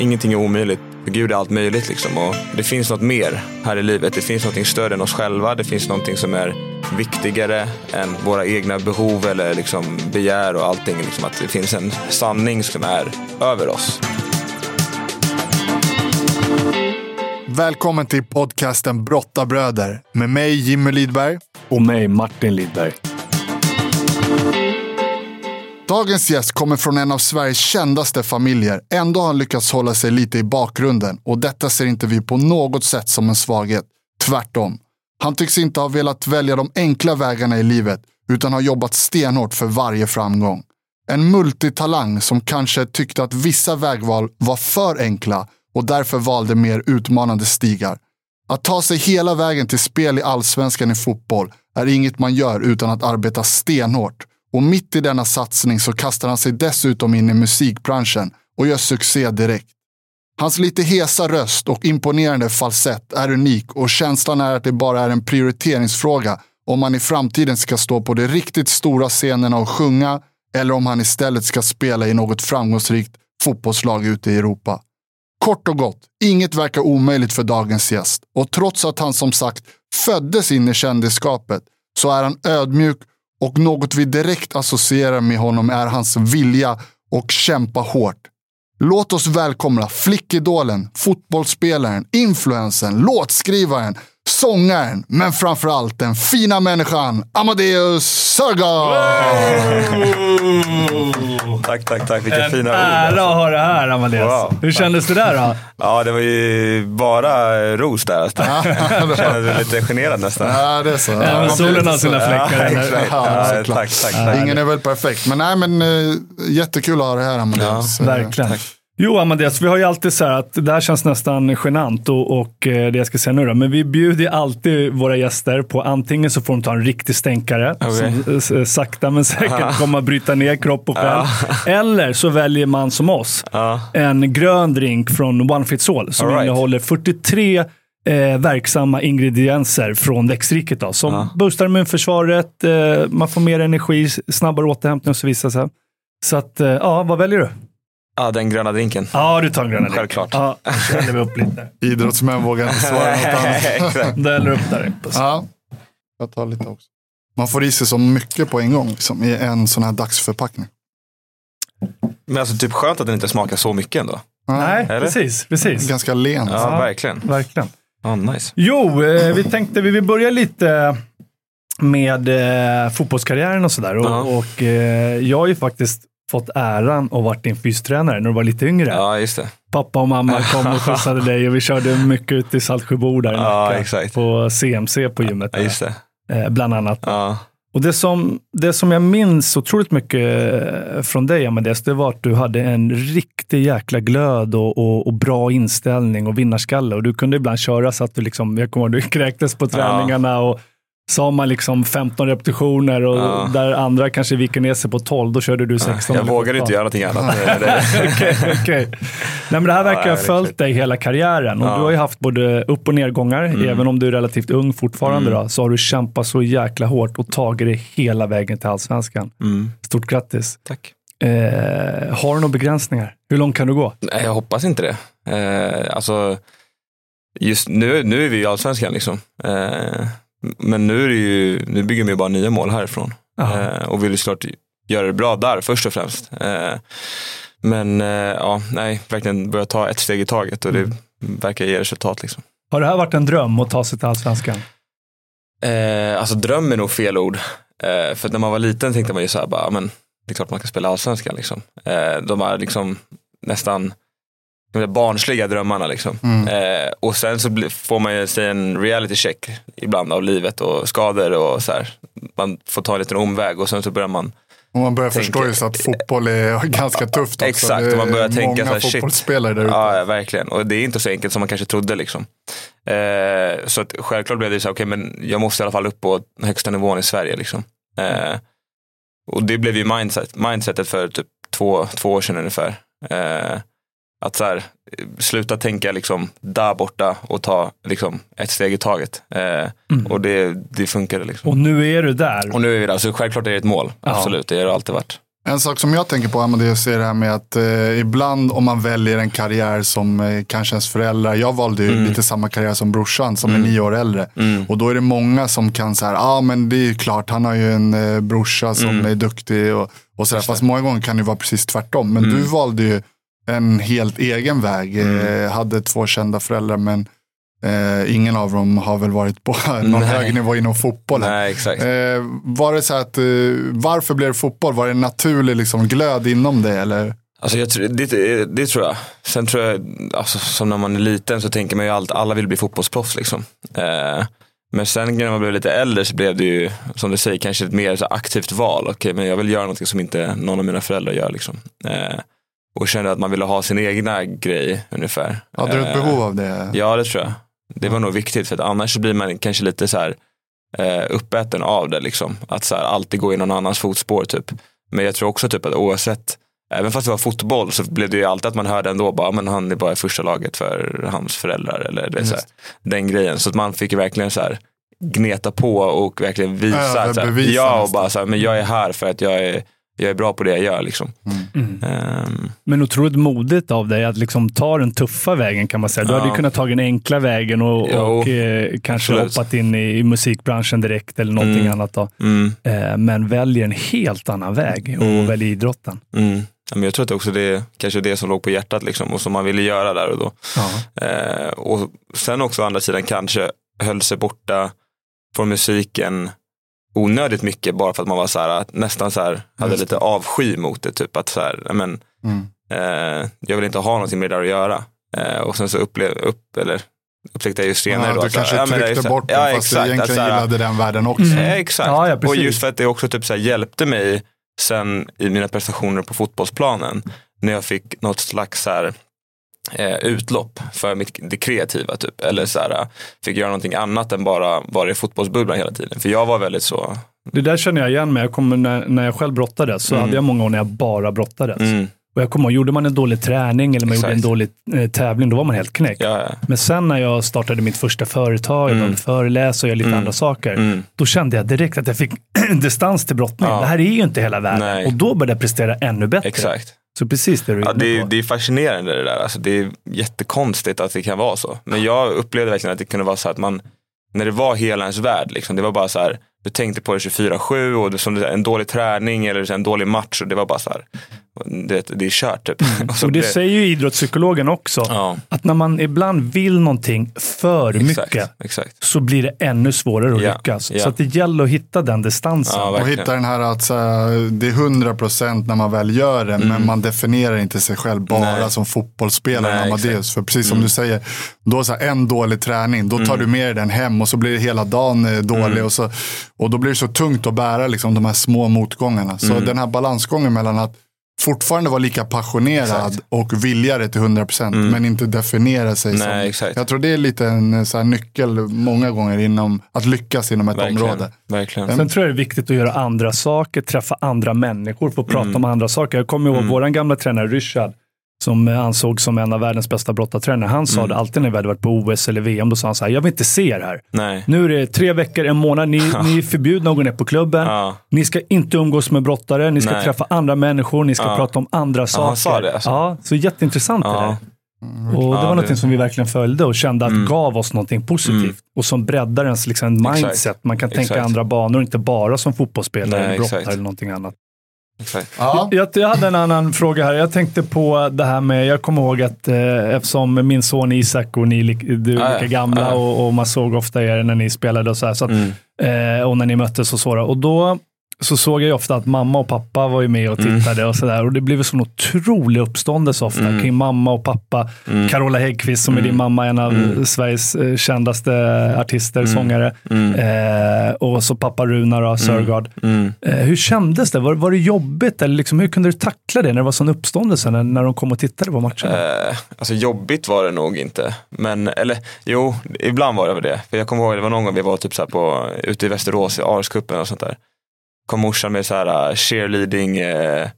ingenting är omöjligt. För Gud är allt möjligt liksom. Och det finns något mer här i livet. Det finns något större än oss själva. Det finns något som är viktigare än våra egna behov eller liksom begär och allting. Liksom att det finns en sanning som är över oss. Välkommen till podcasten Brottabröder med mig Jimmy Lidberg. Och mig Martin Lidberg. Dagens gäst kommer från en av Sveriges kändaste familjer. Ändå har han lyckats hålla sig lite i bakgrunden och detta ser inte vi på något sätt som en svaghet. Tvärtom. Han tycks inte ha velat välja de enkla vägarna i livet utan har jobbat stenhårt för varje framgång. En multitalang som kanske tyckte att vissa vägval var för enkla och därför valde mer utmanande stigar. Att ta sig hela vägen till spel i allsvenskan i fotboll är inget man gör utan att arbeta stenhårt. Och mitt i denna satsning så kastar han sig dessutom in i musikbranschen och gör succé direkt. Hans lite hesa röst och imponerande falsett är unik och känslan är att det bara är en prioriteringsfråga om man i framtiden ska stå på de riktigt stora scenerna och sjunga eller om han istället ska spela i något framgångsrikt fotbollslag ute i Europa. Kort och gott, inget verkar omöjligt för dagens gäst. Och trots att han som sagt föddes in i kändisskapet så är han ödmjuk och något vi direkt associerar med honom är hans vilja och kämpa hårt. Låt oss välkomna flickidolen, fotbollsspelaren, influensen, låtskrivaren, sångaren, men framförallt den fina människan Amadeus Sörgård! Tack, tack, tack. Vilka En fina ord. ära Alltså. att ha det här Amadeus. Wow. Hur kändes det där då? Ja, det var ju bara ros där. Alltså. Jag kände mig lite generad nästan. Ja, det är så. Ja, Även blir solen har sina fläckar. Ja, exakt. Ja, Ja, tack, tack, tack. Ingen är väl perfekt, men nej, men eh, jättekul att ha det här Amadeus. Verkligen. Jo, Amadeus, vi har ju alltid så här att det här känns nästan genant och, och eh, det jag ska säga nu då. Men vi bjuder alltid våra gäster på antingen så får de ta en riktig stänkare Okej. som eh, sakta men säkert kommer att bryta ner kropp och själ. Eller så väljer man som oss en grön drink från One Fits All som right. innehåller 43 eh, verksamma ingredienser från växtriket. Då, som Ja. boostar immunförsvaret, eh, man får mer energi, snabbare återhämtning och så vidare. Så att, eh, ja, vad väljer du? Ja, den gröna drinken. Ja, du tar en gröna drink. Självklart. Ja, häller vi upp lite. Idrottsmän vågar inte svara något annat. Du häller upp där. Ja, jag tar lite också. Man får i sig så mycket på en gång liksom, i en sån här dagsförpackning. Men alltså typ skönt att den inte smakar så mycket ändå. Nej, Eller? precis. precis. Ganska len. Ja, Ja. verkligen. Verkligen. Ja, nice. Jo, eh, vi tänkte vi vill börja lite med eh, fotbollskarriären och sådär. Och, Ja. och eh, jag har ju faktiskt fått äran att varit din fystränare när du var lite yngre. Ja, just det. Pappa och mamma kom och skjutsade dig och vi körde mycket ut i Saltsjöbo där i Ja, exakt. På CMC på gymmet. Ja, just det. eh, bland annat. Ja. Och det som, det som jag minns otroligt mycket eh, från dig, Amadeus, det var att du hade en riktig jäkla glöd och, och, och bra inställning och vinnarskalle. Och du kunde ibland köra så att du liksom, jag kommer ihåg, du kräktes på träningarna och sa man liksom 15 repetitioner och Ja. där andra kanske viker ner sig på 12, då körde du 16. Jag vågade 17. inte göra någonting annat. Okej, okej. Nej, men det här verkar Ja, ha följt dig hela karriären. Och Ja. Du har ju haft både upp och nedgångar. Även om du är relativt ung fortfarande Mm. då, så har du kämpat så jäkla hårt och tagit dig hela vägen till allsvenskan. Mm. Stort grattis. Tack. Eh, har du några begränsningar? Hur långt kan du gå? Nej, jag hoppas inte det. Eh, alltså, just nu, nu är vi i allsvenskan liksom. Eh, men nu, är det ju, nu bygger vi bara nya mål härifrån. Eh, och vill ju såklart göra det bra där först och främst. Eh, men eh, ja, nej, verkligen börja ta ett steg i taget och det verkar ge resultat. Liksom. Har det här varit en dröm att ta sig till allsvenskan? Eh, alltså dröm är nog fel ord. Eh, för när man var liten tänkte man ju så här, bara, men det är klart man kan spela allsvenskan. Liksom. Eh, de här liksom nästan de där barnsliga drömmarna. Liksom. Mm. Eh, och sen så får man ju sig en reality check ibland av livet och skador och så här. Man får ta en liten omväg och sen så börjar man Och man börjar förstå just att fotboll är ganska tufft också. Exakt, Det och man börjar tänka många så här, fotbollsspelare där ute. Ja, verkligen. Och det är inte så enkelt som man kanske trodde. Liksom. Eh, så att självklart blev det så här, okej, men jag måste i alla fall upp på högsta nivån i Sverige. Liksom. Eh, och det blev ju mindset, mindsetet för typ två, två år sedan ungefär. Eh, att så här, sluta tänka liksom där borta och ta liksom, ett steg i taget. Eh, Mm. Och det, det funkade. Liksom. Och nu är du där. Och nu är vi där, så självklart är det ett mål. Ja. Absolut, det har det alltid varit. En sak som jag tänker på Amadeus är det här med att eh, ibland om man väljer en karriär som eh, kanske ens föräldrar, jag valde ju lite samma karriär som brorsan som är nio år äldre. Och då är det många som kan säga, ja ah, men det är ju klart, han har ju en eh, brorsa som är duktig och, och sådär. Fast många gånger kan det vara precis tvärtom. Men du valde ju en helt egen väg, eh, hade två kända föräldrar men Eh, ingen av dem har väl varit på någon Nej. hög nivå inom fotbollen. Nej, exakt. Eh, var det så att, eh, varför blev det fotboll? Var det en naturlig liksom, glöd inom det? Eller? Alltså jag, det, det tror jag. Sen tror jag, alltså, som när man är liten så tänker man ju allt, alla vill bli fotbollsproffs liksom. Eh, men sen när man blev lite äldre så blev det ju, som du säger, kanske ett mer så aktivt val. Okej, men jag vill göra något som inte någon av mina föräldrar gör liksom. Eh, och kände att man ville ha sin egna grej ungefär. Hade du ett Eh, behov av det? Ja, det tror jag. Det var nog viktigt för att annars blir man kanske lite så här eh, uppäten av det liksom. Att så här, alltid gå i någon annans fotspår typ. Men jag tror också typ att oavsett, även fast det var fotboll så blev det ju alltid att man hörde ändå bara, men han är bara i första laget för hans föräldrar eller det så här, den grejen. Så att man fick ju verkligen så här gneta på och verkligen visa. Överbevisa ja, och bara så här, men jag är här för att jag är, jag är bra på det jag gör liksom. Ehm, Men otroligt modigt av dig att liksom ta den tuffa vägen kan man säga. Du Ja. hade ju kunnat ta den enkla vägen och, och eh, kanske absolut. hoppat in i, i musikbranschen direkt eller någonting Mm. annat. Då. mm. Eh, men väljer en helt annan väg och Mm. väljer idrotten. Mm. Ja, men jag tror att det också det är kanske det som låg på hjärtat liksom, och som man ville göra där och då. Ja. Eh, och sen också å andra sidan kanske höll sig borta från musiken onödigt mycket bara för att man var så här, nästan så här, hade Just lite avsky mot det. Typ att så här, men, Mm. eh, jag vill inte ha någonting med det där att göra. Eh, och sen så upplev, upp, eller, upptäckte jag ju senare Ja, då du att så här, kanske ja, men tryckte bort den ja, fast exakt, du att egentligen här, gillade den världen också. Eh, exakt. Ja, ja, och just för att det också typ så här hjälpte mig sen i mina prestationer på fotbollsplanen. När jag fick något slags så här, eh, utlopp för mitt, det kreativa. Typ. Eller så här, fick göra någonting annat än bara vara i fotbollsbubblan hela tiden. För jag var väldigt så, Det där känner jag igen mig. Jag kommer när, när jag själv brottades så Mm. hade jag många år när jag bara brottades. mm, Och jag kommer ihåg, gjorde man en dålig träning eller man gjorde en Exakt. dålig eh, tävling, då var man helt knäckt. ja, ja. Men sen när jag startade mitt första företag, jag Mm. föreläsa och göra lite Mm. andra saker, Mm. då kände jag direkt att jag fick distans till brottning. Ja. Det här är ju inte hela världen. Nej. Och då började jag prestera ännu bättre. Exakt. Så precis det du är Ja, det, på. det är fascinerande det där. Alltså, det är jättekonstigt att det kan vara så. Men jag upplevde verkligen att det kunde vara så att man, när det var hela ens värld, liksom, det var bara så här, du tänkte på det 24-7 och det, som en dålig träning eller en dålig match och det var bara så här, det, det är kört typ. Och så och det blev- säger ju idrottspsykologen också. Ja, Att när man ibland vill någonting för exakt. mycket exakt. så blir det ännu svårare att Ja, lyckas. ja. Så att det gäller att hitta den distansen. Ja, Och hitta den här att här, det är 100% när man väl gör det, men man definierar inte sig själv bara Mm. Nej. som fotbollsspelare Nej, Amadeus. För precis som Mm. du säger, då så här, en dålig träning, då tar du med dig den hem och så blir det hela dagen eh, dålig. Mm. Och, så, och då blir det så tungt att bära liksom, de här små motgångarna. Så Mm. den här balansgången mellan att fortfarande vara lika passionerad Exakt. och vilja det till 100% Mm. men inte definiera sig Nej, som. exakt. Jag tror det är lite en eh, så här, nyckel många gånger inom att lyckas inom ett Verkligen. område. Verkligen. Sen tror jag det är viktigt att göra andra saker, träffa andra människor, få prata om andra saker. Jag kommer ihåg Mm. vår gamla tränare Ryshad, som ansågs som en av världens bästa brottartränare. Han sa Mm. det alltid när vi hade varit på OS eller VM. Då sa han så här, jag vill inte se er här. Nej. Nu är det tre veckor, en månad. Ni, ni är förbjudna att gå ner på klubben. Ja. Ni ska inte umgås med brottare. Ni ska Nej. träffa andra människor. Ni ska Ja. prata om andra saker. han sa det, alltså? Ja, så jätteintressant det Ja. där. Och det Ja, var det- någonting som vi verkligen följde och kände att Mm. gav oss någonting positivt. Mm. Och som breddar ens liksom mindset. Man kan tänka Exakt. andra banor, inte bara som fotbollsspelare, Nej, eller brottare exakt. eller någonting annat. Ja. Jag, jag hade en annan fråga här. Jag tänkte på det här med, jag kommer ihåg att eh, eftersom min son Isak och ni du är lika gamla och, och man såg ofta er när ni spelade och så här. Så att, Mm. eh, och när ni möttes och så. då. Och då så såg jag ju ofta att mamma och pappa var ju med och tittade och sådär. Och det blev en sån otrolig uppståndelse ofta Mm. kring mamma och pappa. Mm. Carola Häggkvist som är din mamma, en av Mm. Sveriges eh, kändaste artister, sångare. Mm. Eh, och så pappa Runar och Sörgard. Mm. Eh, hur kändes det? Var, var det jobbigt? Eller liksom, hur kunde du tackla det när det var sån uppståndelse när, när de kom och tittade på matcherna? Eh, alltså jobbigt var det nog inte. Men, eller jo, ibland var det väl det. För jag kommer ihåg, det var någon gång vi var typ så på, ute i Västerås i Arskuppen och sånt där. Kom morsan med så här uh, cheerleading eh,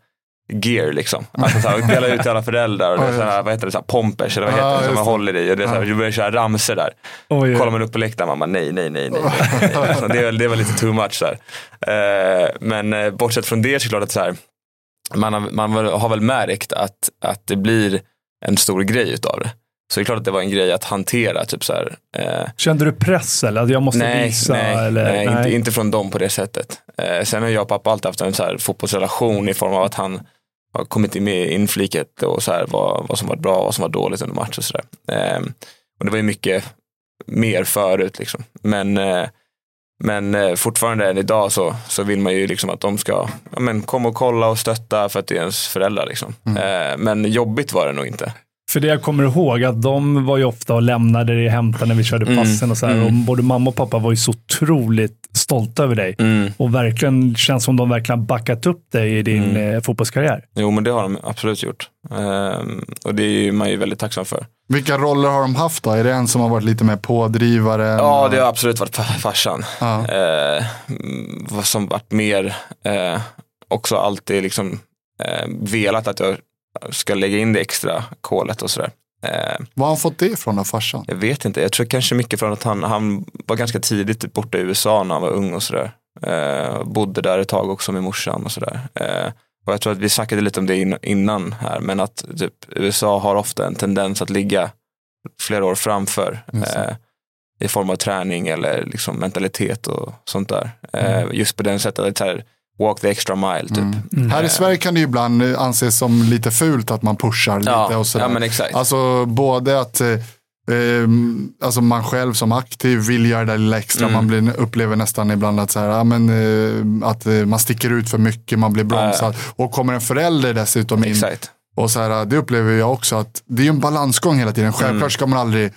gear liksom. Alltså så här, dela ut till alla föräldrar och det är så här, vad heter det, så här, pompers eller vad heter det, som man håller i. Och det är så här, du börjar köra ramsor där. Oj, Kollar man upp på läktaren, man bara nej, nej, nej, nej. nej, nej. Alltså, det, var- det var lite too much där. Eh, men eh, bortsett från det så är det klart att så här, man har, man har väl märkt att, att det blir en stor grej utav det. Så det är klart att det var en grej att hantera. Typ så här, eh, Kände du press eller att jag måste nej, visa? nej, eller? nej, Inte, inte från dem på det sättet. Eh, sen har jag och pappa alltid haft en så här fotbollsrelation i form av att han har kommit in med infliket och så här, vad, vad som var bra och vad som var dåligt under match och sådär. Eh, och det var ju mycket mer förut liksom. Men, eh, men eh, fortfarande än idag så, så vill man ju liksom att de ska ja, men, komma och kolla och stötta för att det är ens föräldrar. Liksom. Eh, men jobbigt var det nog inte. För det jag kommer ihåg att de var ju ofta och lämnade dig och hämtade när vi körde Mm, passen och så här. mm. Och både mamma och pappa var ju så otroligt stolta över dig. Mm. Och verkligen känns som de verkligen har backat upp dig i din Mm. eh, fotbollskarriär. Jo men det har de absolut gjort. Ehm, och det är man ju väldigt tacksam för. Vilka roller har de haft då? Är det en som har varit lite mer pådrivare? Ja det har absolut varit fa- farsan. Ja. Eh, mm, vad som varit mer, eh, också alltid liksom eh, velat att jag ska lägga in det extra kolet och sådär. Eh, Var har han fått det ifrån då, farsan? jag vet inte, jag tror kanske mycket från att han, han var ganska tidigt borta i USA när han var ung och sådär. Eh, bodde där ett tag också med morsan och sådär. Eh, och jag tror att vi snackade lite om det in, innan här, men att typ, USA har ofta en tendens att ligga flera år framför. Eh, I form av träning eller liksom mentalitet och sånt där. Eh, just på den sättet, att så här, walk the extra mile typ. Mm. Här i Sverige kan det ju ibland eh, anses som lite fult att man pushar lite Ja, och sådär. ja men exakt. Alltså både att eh, eh, alltså man själv som aktiv vill göra det lilla extra. Mm. Man blir, upplever nästan ibland att, så här, ja, men, eh, att eh, man sticker ut för mycket, man blir bromsad. Och kommer en förälder dessutom in. exakt. Och så här, det upplever jag också att det är ju en balansgång hela tiden. Självklart ska man aldrig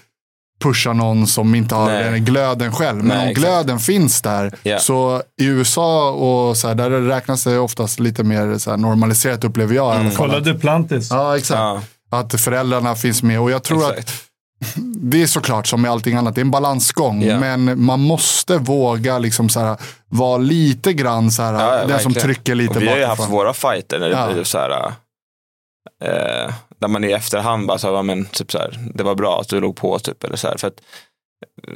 pusha någon som inte har Mm. Nej. den glöden själv. Men Nej, om exakt. glöden finns där, Ja. så i USA och så här, där räknas det oftast lite mer så här, normaliserat upplever jag fall. Kolla Duplantis. Ja, exakt. Ja, Att föräldrarna finns med. Och jag tror att exakt. det är såklart som med allting annat, det är en balansgång. Ja. Men man måste våga liksom så här, vara lite grann så här, Ja, den som verkligen. trycker lite och vi har ju haft bakifrån. våra fighter när det Ja. blir så här, eh, där man i efterhand bara så här, ja, men typ så här, det var bra att du låg på typ eller så här. För att,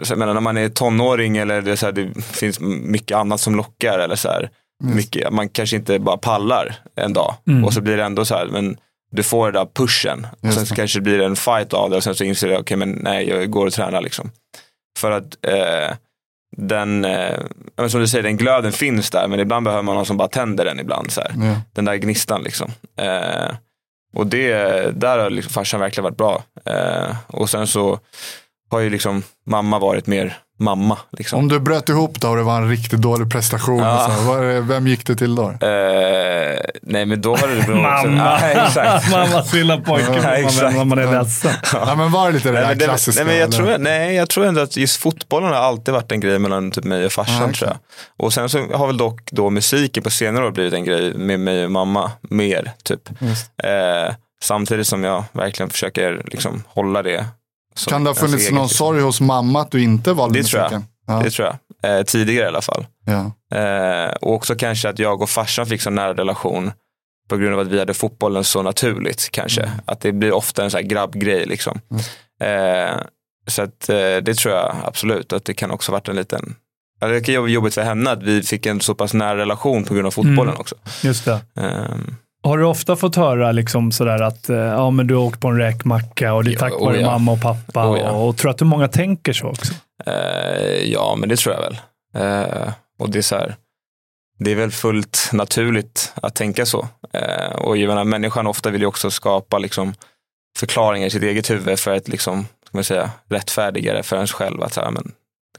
så jag menar, när man är tonåring eller det, så här, det finns mycket annat som lockar eller så här, mycket, man kanske inte bara pallar en dag Mm. och så blir det ändå så här, men du får den där pushen och sen så kanske det blir en fight av det och sen så inser jag, okej men nej, jag går och tränar liksom. För att eh, den, eh, som du säger, den glöden finns där, men ibland behöver man någon som bara tänder den ibland. Så. Ja. Den där gnistan liksom. Eh, och det, där har liksom farsan verkligen varit bra. Eh, och sen så har ju liksom mamma varit mer mamma. Liksom. Om du bröt ihop då och det var en riktigt dålig prestation, Ja. så, vad- vem gick det till då? Eh, nej men då var det nog Mamma. Ja. Mammas lilla pojke Ja, man, man är ledsen. Ja, men var det lite det Nej, där klassiska? nej, men jag tror, nej, jag tror ändå att just fotbollen har alltid varit en grej mellan typ mig och farsan. Ja, okej. tror jag. Och sen så har väl dock då musiken på senare år blivit en grej med mig och mamma mer. Typ. Just. Eh, samtidigt som jag verkligen försöker liksom, hålla det. Som Kan det ha ens funnits någon sorg hos mamma att du inte valde Det tror jag. musiken? Ja, Det tror jag. Eh, tidigare i alla fall. ja. Eh, och också kanske att jag och farsan fick så nära relation på grund av att vi hade fotbollen så naturligt kanske. Mm. Att det blir ofta en sån här grabbgrej liksom. Eh, så att eh, det tror jag absolut att det kan också varit en liten Ja, det kan vara jobbigt för henne att vi fick en så pass nära relation på grund av fotbollen Mm. också. Just det. Ehm, Har du ofta fått höra liksom sådär att eh, ja, men du har åkt på en räkmacka och det är tack oh vare ja. mamma och pappa? Oh ja. och, och tror att hur många tänker så också? Eh, ja, men det tror jag väl. Eh, och det är så här, det är väl fullt naturligt att tänka så. Eh, och menar, människan ofta vill ju också skapa liksom, förklaringar i sitt eget huvud för att liksom, ska man säga, rättfärdiga det för ens själv. Att så här, men,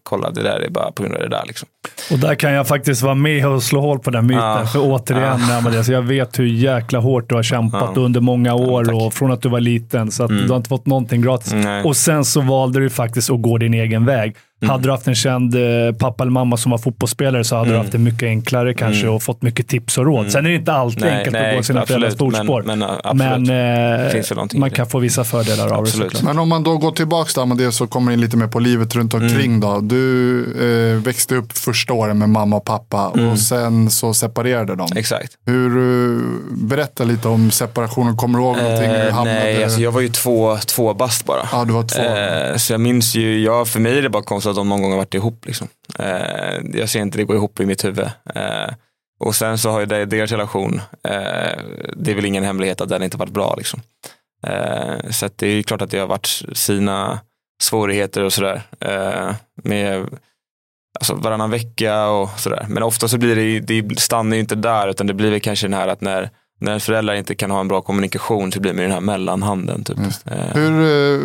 kolla, det där är bara på grund av det där. Liksom. Och där kan jag faktiskt vara med och slå hål på den myten. Ja. För återigen, Ja. Amadeus, jag vet hur jäkla hårt du har kämpat Ja. under många år tack. och från att du var liten. Så att Mm. du har inte fått någonting gratis. Nej. Och sen så valde du faktiskt att gå din egen väg. Mm. Hade du haft en känd eh, pappa eller mamma som var fotbollsspelare så hade du Mm. haft det mycket enklare kanske Mm. och fått mycket tips och råd. Sen är det inte alltid Nej, enkelt nej, att gå sina föräldrars absolut, fotspår. Men, men, Men, eh, i man kan få vissa fördelar av det Absolut. såklart. Men om man då går tillbaka till det så kommer in lite mer på livet runt omkring Mm. då. Du eh, växte upp första åren med mamma och pappa Mm. och sen så separerade de. Exakt. Hur, eh, berätta lite om separationen, kommer du ihåg någonting? Eh, hamnade- nej, alltså jag var ju två, två bast bara. Ja, du var två. Eh, så jag minns ju, ja, för mig är det bara konstigt att de någon gång har varit ihop. Liksom. Eh, jag ser inte det gå ihop i mitt huvud. Eh, Och sen så har ju deras relation, eh, det är väl ingen hemlighet att den inte varit bra. Liksom. Eh, så det är klart att det har varit sina svårigheter och sådär. Eh, med alltså, varannan vecka och sådär. Men ofta så blir det, det stannar ju inte där utan det blir väl kanske den här att när när föräldrar inte kan ha en bra kommunikation så blir det den här mellanhanden. Typ. Eh. Hur, eh,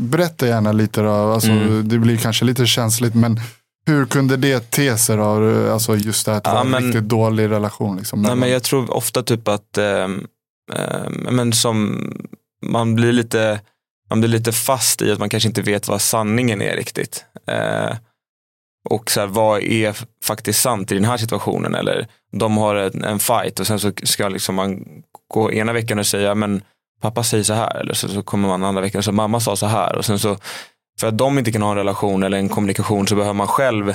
berätta gärna lite då, alltså, mm. det blir kanske lite känsligt men hur kunde det te sig då? Alltså just det här att ja, en riktigt dålig relation. Liksom, nej, men jag tror ofta typ att äh, äh, men som, man, blir lite, man blir lite fast i att man kanske inte vet vad sanningen är riktigt. Äh, och så här, vad är faktiskt sant i den här situationen? Eller de har en, en fight och sen så ska liksom man gå ena veckan och säga men pappa säger så här eller så, så kommer man andra veckan och säger mamma sa så här och sen så för att de inte kan ha en relation eller en kommunikation så behöver man själv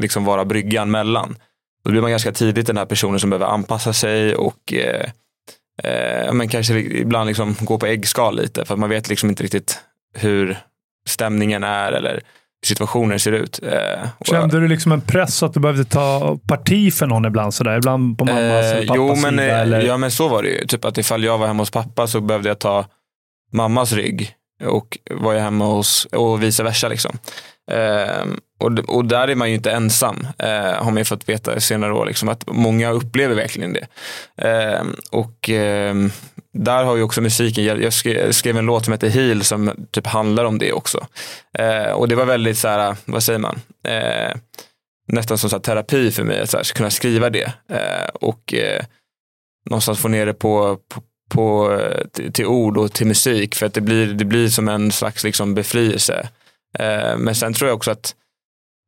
liksom vara bryggan mellan. Då blir man ganska tidigt den här personen som behöver anpassa sig och eh, eh, men kanske ibland liksom gå på äggskal lite för att man vet liksom inte riktigt hur stämningen är eller situationer ser ut. Eh, Kände du liksom en press att du behövde ta parti för någon ibland? Sådär? Ibland på mammas eh, eller pappas jo, men, sida? Eh, eller? Ja, men så var det ju. Typ att ifall jag var hemma hos pappa så behövde jag ta mammas rygg och var jag hemma hos, och vice versa. Liksom. Eh, och, och där är man ju inte ensam, eh, har man ju fått veta senare år, liksom, att många upplever verkligen det. Eh, och ehm, där har ju också musiken, jag, jag skrev, en låt som heter Heal som typ handlar om det också. Eh, och det var väldigt så här, vad säger man, eh, nästan som så terapi för mig att så här, kunna skriva det. Eh, och eh, någonstans få ner det på, på, på eh, till, till, ord och till musik för att det blir, det blir som en slags liksom befrielse. Eh, men sen tror jag också att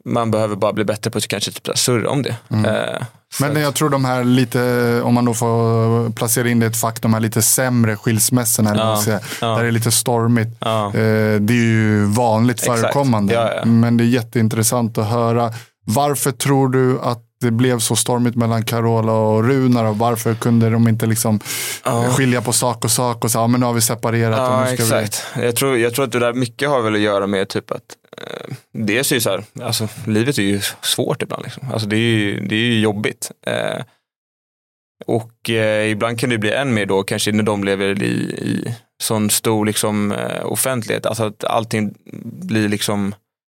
man behöver bara bli bättre på att kanske typ surra om det. Mm. Eh, men jag tror de här lite, om man då får placera in det i ett fack, de här lite sämre skilsmässorna, ja, säga, ja. där det är lite stormigt. Ja. Eh, det är ju vanligt förekommande. Ja, men det är jätteintressant att höra. Varför tror du att det blev så stormigt mellan Carola och Runar och varför kunde de inte liksom ja. skilja på sak och sak och säga, ja men nu har vi separerat. Ja, exakt. Vi... Jag, tror, jag tror att det där mycket har väl att göra med typ att eh, dels är ju så här, alltså livet är ju svårt ibland liksom. Alltså det är ju, det är ju jobbigt. Eh, och eh, ibland kan det bli än mer då, kanske när de lever i, i sån stor liksom, eh, offentlighet, alltså att allting blir liksom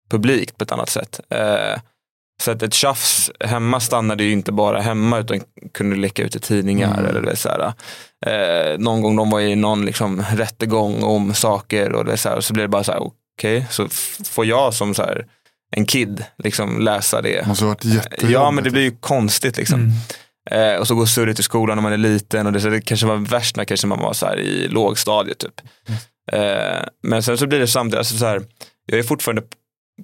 publikt på ett annat sätt. Eh, så att ett tjafs hemma stannade ju inte bara hemma utan kunde läcka ut i tidningar. Mm. Eller så här, eh, någon gång de var i någon liksom, rättegång om saker och, det så, här, och så blev det bara så här, okej, okay, så får jag som så här, en kid liksom läsa det. Måste varit Ja, men det blir ju konstigt liksom. Mm. Eh, och så går surret till skolan när man är liten och det, så det kanske var värst när kanske man var så här i lågstadiet typ. Mm. Eh, men sen så blir det samtidigt, alltså så här, jag är fortfarande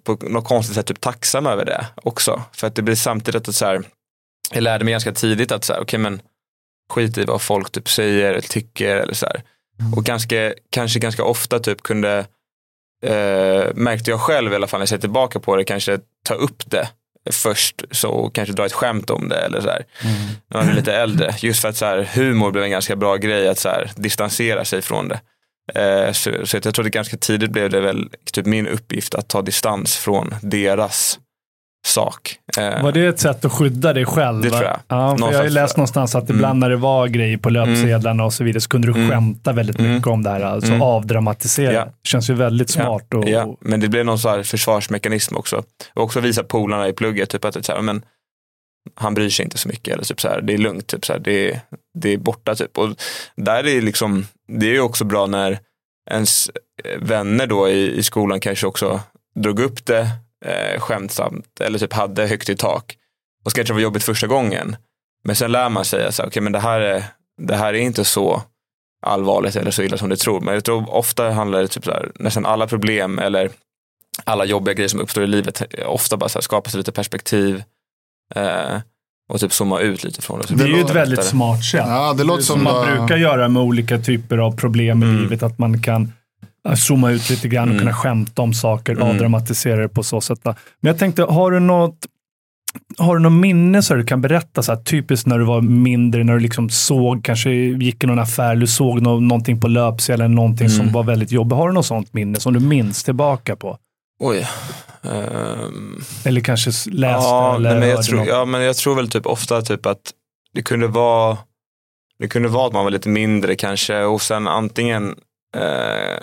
på något konstigt sätt typ tacksam över det också. För att det blir samtidigt att så här, jag lärde mig ganska tidigt att så här, okay, men skit i vad folk typ säger eller tycker eller så här. Mm. Och ganska, kanske ganska ofta typ kunde, eh, märkte jag själv i alla fall när jag ser tillbaka på det, kanske ta upp det först så kanske dra ett skämt om det eller så här. Mm. När man är lite äldre. Just för att så här, humor blev en ganska bra grej att så här, distansera sig från det. Eh, så, så jag tror att ganska tidigt blev det väl typ min uppgift att ta distans från deras sak. Eh, var det ett sätt att skydda dig själv? Det tror jag. Ja, jag har ju läst någonstans att ibland mm. när det var grejer på löpsedlarna mm. och så vidare så kunde du mm. skämta väldigt mycket mm. om det här. Alltså mm. avdramatisera. Ja. känns ju väldigt smart. Ja. Och, ja. Men det blev någon så försvarsmekanism också. Och också visa polarna i plugget typ att så här, men, han bryr sig inte så mycket. Eller typ så här, det är lugnt, typ så här, det, det är borta. Typ. Och där är liksom, det är ju också bra när ens vänner då i, i skolan kanske också drog upp det eh, skämtsamt eller typ hade högt i tak. Och så kanske det var jobbigt första gången. Men sen lär man sig att okay, det, här är, det här är inte så allvarligt eller så illa som du tror. Men jag tror ofta handlar det typ så här, nästan alla problem eller alla jobbiga grejer som uppstår i livet ofta bara så här, skapas lite perspektiv. Eh, och typ zooma ut lite från det. Det är ju ett väldigt smart sätt. Ja, det låter som, som man brukar göra med olika typer av problem mm. i livet. Att man kan zooma ut lite grann och mm. kunna skämta om saker, mm. avdramatisera det på så sätt. Men jag tänkte, har du något har du något minne så du kan berätta, så här, typiskt när du var mindre, när du liksom såg, kanske gick i någon affär, du såg no någonting på löpsedeln, någonting mm. som var väldigt jobbigt. Har du något sånt minne som du minns tillbaka på? Oj. Um, eller kanske läste ja, eller men jag tror, Ja, men jag tror väl typ ofta typ att det kunde vara det kunde vara att man var lite mindre kanske och sen antingen eh,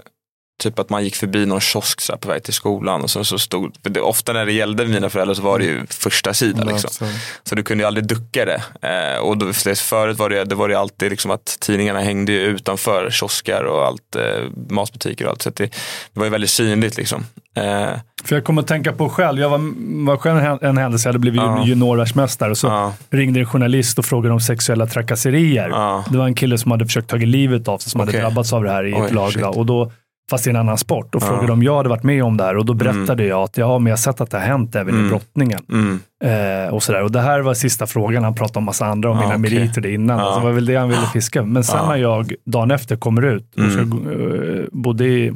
typ att man gick förbi någon kiosk så här, på väg till skolan och så, så stod, det, ofta när det gällde mina föräldrar så var det ju första sidan liksom. Så du kunde ju aldrig ducka det. Eh, och då, förut var det, det var det alltid liksom att tidningarna hängde utanför kioskar och allt, eh, matbutiker och allt. Så det, det, var ju väldigt synligt liksom. Eh, för jag kommer att tänka på själv, jag var, var själv en händelse, jag hade blivit uh. juniorvärldsmästare och så uh. ringde en journalist och frågade om sexuella trakasserier. Uh. Det var en kille som hade försökt ta livet av sig, som okay. hade drabbats av det här i Oj, ett lag. Och då fast i en annan sport. Och frågade om jag hade varit med om det här och då mm. berättade mm. jag att ja, jag har sett att det har hänt även mm. i brottningen. Mm. Eh, och, sådär. och det här var sista frågan, han pratade om massa andra, om ah, mina okay. meriter innan. Ah. Så det var väl det han ville fiska. Men sen ah. när jag dagen efter kommer ut, och så, uh, bodde i,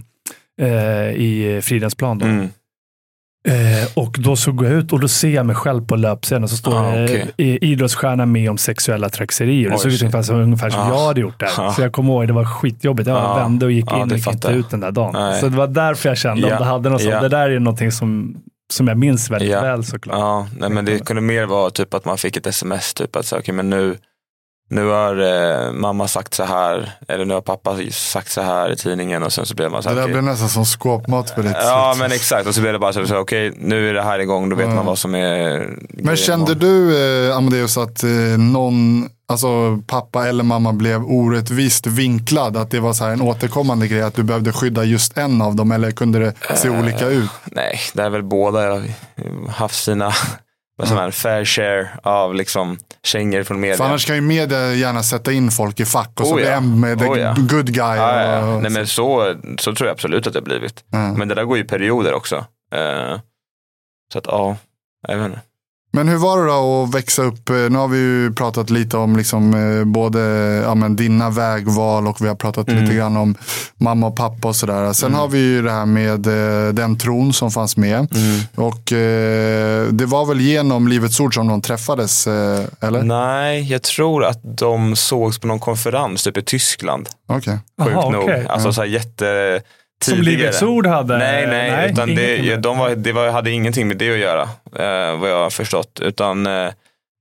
uh, i Fridhemsplan då, mm. Eh, och då så går jag ut och då ser jag mig själv på löpsedeln och så står ah, okay. eh, idrottsstjärna med om sexuella trakasserier. Det såg ut ungefär, som, ungefär som ah. jag hade gjort där. Ah. Så jag kommer ihåg, det var skitjobbigt. Jag ah. vände och gick in och gick inte ut den där dagen. Nej. Så det var därför jag kände ja. om det hade något ja. sånt. Det där är någonting som, som jag minns väldigt ja. väl såklart. Ja, nej, men det kunde mer vara typ att man fick ett sms, typ att så, okay, men nu nu har eh, mamma sagt så här, eller nu har pappa sagt så här i tidningen och sen så blev man så här. Det där okay. blir nästan som skåpmat för ditt Ja, men exakt. Och så blev det bara så, så okej, okay, nu är det här igång, då vet mm. man vad som är Men kände du, eh, Amadeus, att eh, någon, alltså pappa eller mamma blev orättvist vinklad? Att det var så här en återkommande grej, att du behövde skydda just en av dem, eller kunde det se uh, olika ut? Nej, det är väl båda. Jag har haft sina vad som är fair share av liksom kängor från media. För annars kan ju media gärna sätta in folk i fack och så oh, ja. en med the oh, ja. good guy. Ah, ja. och, Nej, men så, så tror jag absolut att det har blivit. Mm. Men det där går ju i perioder också. Uh, så att ja, jag vet inte. Men hur var det då att växa upp? Nu har vi ju pratat lite om liksom eh, både ja, men dina vägval och vi har pratat mm. lite grann om mamma och pappa och sådär. Sen mm. har vi ju det här med eh, den tron som fanns med. Mm. Och eh, det var väl genom Livets Ord som de träffades, eh, eller? Nej, jag tror att de sågs på någon konferens typ i Tyskland. Okej. Okay. Sjukt nog. Okay. Alltså så här jätte Tidigare. Som Livets Ord hade? Nej, nej, nej utan det, de var, det var, hade ingenting med det att göra, eh, vad jag har förstått. Utan eh,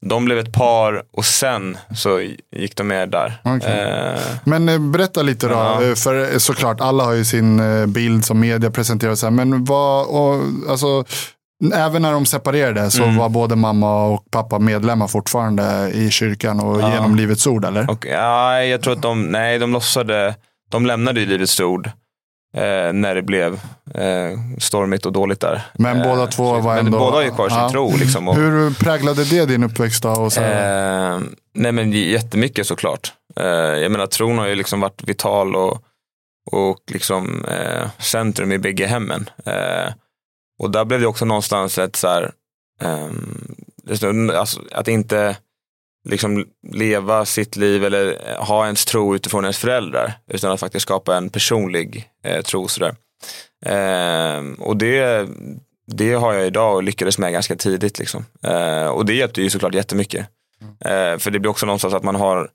de blev ett par och sen så gick de med där. Okay. Eh, Men eh, berätta lite då, ja. Eh, för såklart alla har ju sin eh, bild som media presenterar. Så här, men vad, och, alltså, Även när de separerade så mm. var både mamma och pappa medlemmar fortfarande i kyrkan och ja. genom Livets Ord eller? Och, ja, jag tror att de, nej, de lossade, de lämnade ju Livets Ord eh, när det blev eh, stormigt och dåligt där. Men eh, båda två var ändå... båda har ju kvar sin ja. tro. Liksom, och, Hur präglade det din uppväxt då? Och så eh, nej men jättemycket såklart. Eh, jag menar tron har ju liksom varit vital och, och liksom eh, centrum i bägge hemmen. Och där blev det också någonstans ett så här, alltså, att inte liksom leva sitt liv eller ha ens tro utifrån ens föräldrar utan att faktiskt skapa en personlig eh, tro. Sådär. Eh, och det, det har jag idag och lyckades med ganska tidigt. Liksom. Eh, och det hjälpte ju såklart jättemycket. Eh, för det blir också någonstans att man har